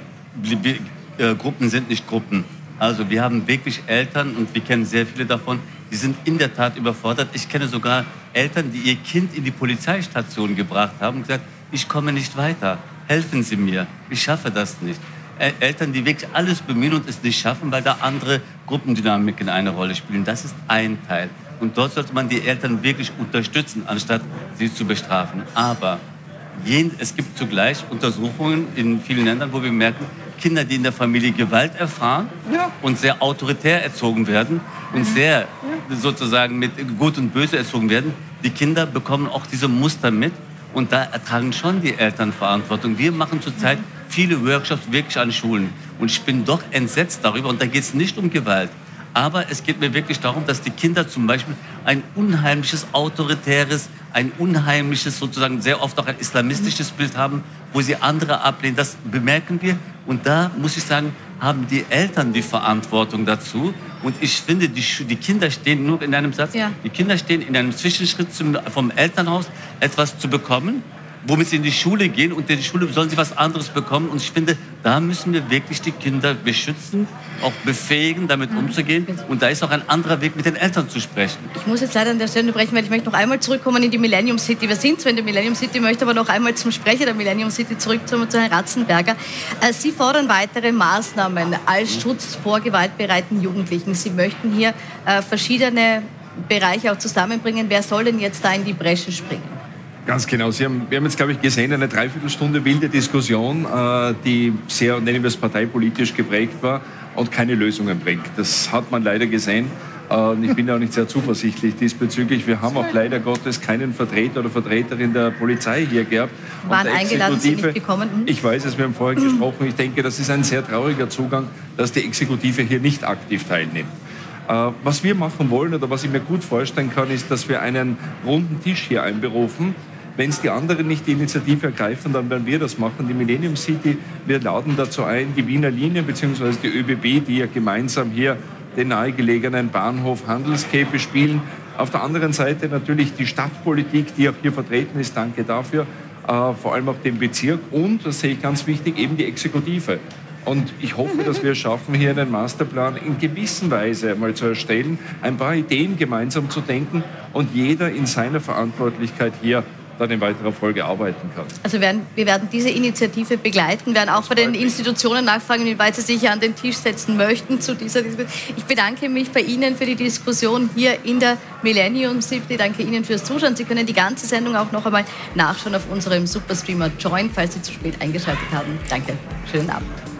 äh, Gruppen sind nicht Gruppen. Also wir haben wirklich Eltern und wir kennen sehr viele davon, die sind in der Tat überfordert. Ich kenne sogar Eltern, die ihr Kind in die Polizeistation gebracht haben und gesagt, ich komme nicht weiter, helfen Sie mir, ich schaffe das nicht. Eltern, die wirklich alles bemühen und es nicht schaffen, weil da andere Gruppendynamiken eine Rolle spielen. Das ist ein Teil. Und dort sollte man die Eltern wirklich unterstützen, anstatt sie zu bestrafen. Aber es gibt zugleich Untersuchungen in vielen Ländern, wo wir merken, Kinder, die in der Familie Gewalt erfahren ja. und sehr autoritär erzogen werden und mhm. sehr ja. sozusagen mit Gut und Böse erzogen werden, die Kinder bekommen auch diese Muster mit und da ertragen schon die Eltern Verantwortung. Wir machen zurzeit mhm. viele Workshops wirklich an Schulen und ich bin doch entsetzt darüber und da geht es nicht um Gewalt. Aber es geht mir wirklich darum, dass die Kinder zum Beispiel ein unheimliches autoritäres, ein unheimliches, sozusagen sehr oft auch ein islamistisches Bild haben, wo sie andere ablehnen. Das bemerken wir. Und da muss ich sagen, haben die Eltern die Verantwortung dazu. Und ich finde, die, die Kinder stehen nur in einem Satz, ja. die Kinder stehen in einem Zwischenschritt zum, vom Elternhaus, etwas zu bekommen womit sie in die Schule gehen und in die Schule sollen sie was anderes bekommen. Und ich finde, da müssen wir wirklich die Kinder beschützen, auch befähigen, damit mhm. umzugehen. Und da ist auch ein anderer Weg, mit den Eltern zu sprechen. Ich muss jetzt leider an der Stelle unterbrechen, weil ich möchte noch einmal zurückkommen in die Millennium City. Wir sind zwar in der Millennium City, möchte aber noch einmal zum Sprecher der Millennium City zurück zu Herrn Ratzenberger. Äh, sie fordern weitere Maßnahmen als Schutz vor gewaltbereiten Jugendlichen. Sie möchten hier äh, verschiedene Bereiche auch zusammenbringen. Wer soll denn jetzt da in die Bresche springen? Ganz genau. Sie haben, wir haben jetzt, glaube ich, gesehen, eine Dreiviertelstunde wilde Diskussion, äh, die sehr, nennen wir es parteipolitisch geprägt war und keine Lösungen bringt. Das hat man leider gesehen. Äh, und ich bin auch nicht sehr zuversichtlich diesbezüglich. Wir haben auch leider Gottes keinen Vertreter oder Vertreterin der Polizei hier gehabt. Waren eingeladen, sind nicht gekommen. Mhm. Ich weiß es, wir haben vorher gesprochen. Ich denke, das ist ein sehr trauriger Zugang, dass die Exekutive hier nicht aktiv teilnimmt. Äh, was wir machen wollen oder was ich mir gut vorstellen kann, ist, dass wir einen runden Tisch hier einberufen, wenn es die anderen nicht die Initiative ergreifen, dann werden wir das machen. Die Millennium City, wir laden dazu ein, die Wiener Linie bzw. die ÖBB, die ja gemeinsam hier den nahegelegenen Bahnhof Handelscape bespielen. Auf der anderen Seite natürlich die Stadtpolitik, die auch hier vertreten ist. Danke dafür. Äh, vor allem auch den Bezirk und, das sehe ich ganz wichtig, eben die Exekutive. Und ich hoffe, dass wir es schaffen, hier einen Masterplan in gewisser Weise mal zu erstellen, ein paar Ideen gemeinsam zu denken und jeder in seiner Verantwortlichkeit hier dann in weiterer Folge arbeiten kann. Also werden, wir werden diese Initiative begleiten, werden auch bei den Institutionen nachfragen, wie weit sie sich an den Tisch setzen möchten zu dieser Diskussion. Ich bedanke mich bei Ihnen für die Diskussion hier in der Millennium City. Danke Ihnen fürs Zuschauen. Sie können die ganze Sendung auch noch einmal nachschauen auf unserem Superstreamer Join, falls Sie zu spät eingeschaltet haben. Danke. Schönen Abend.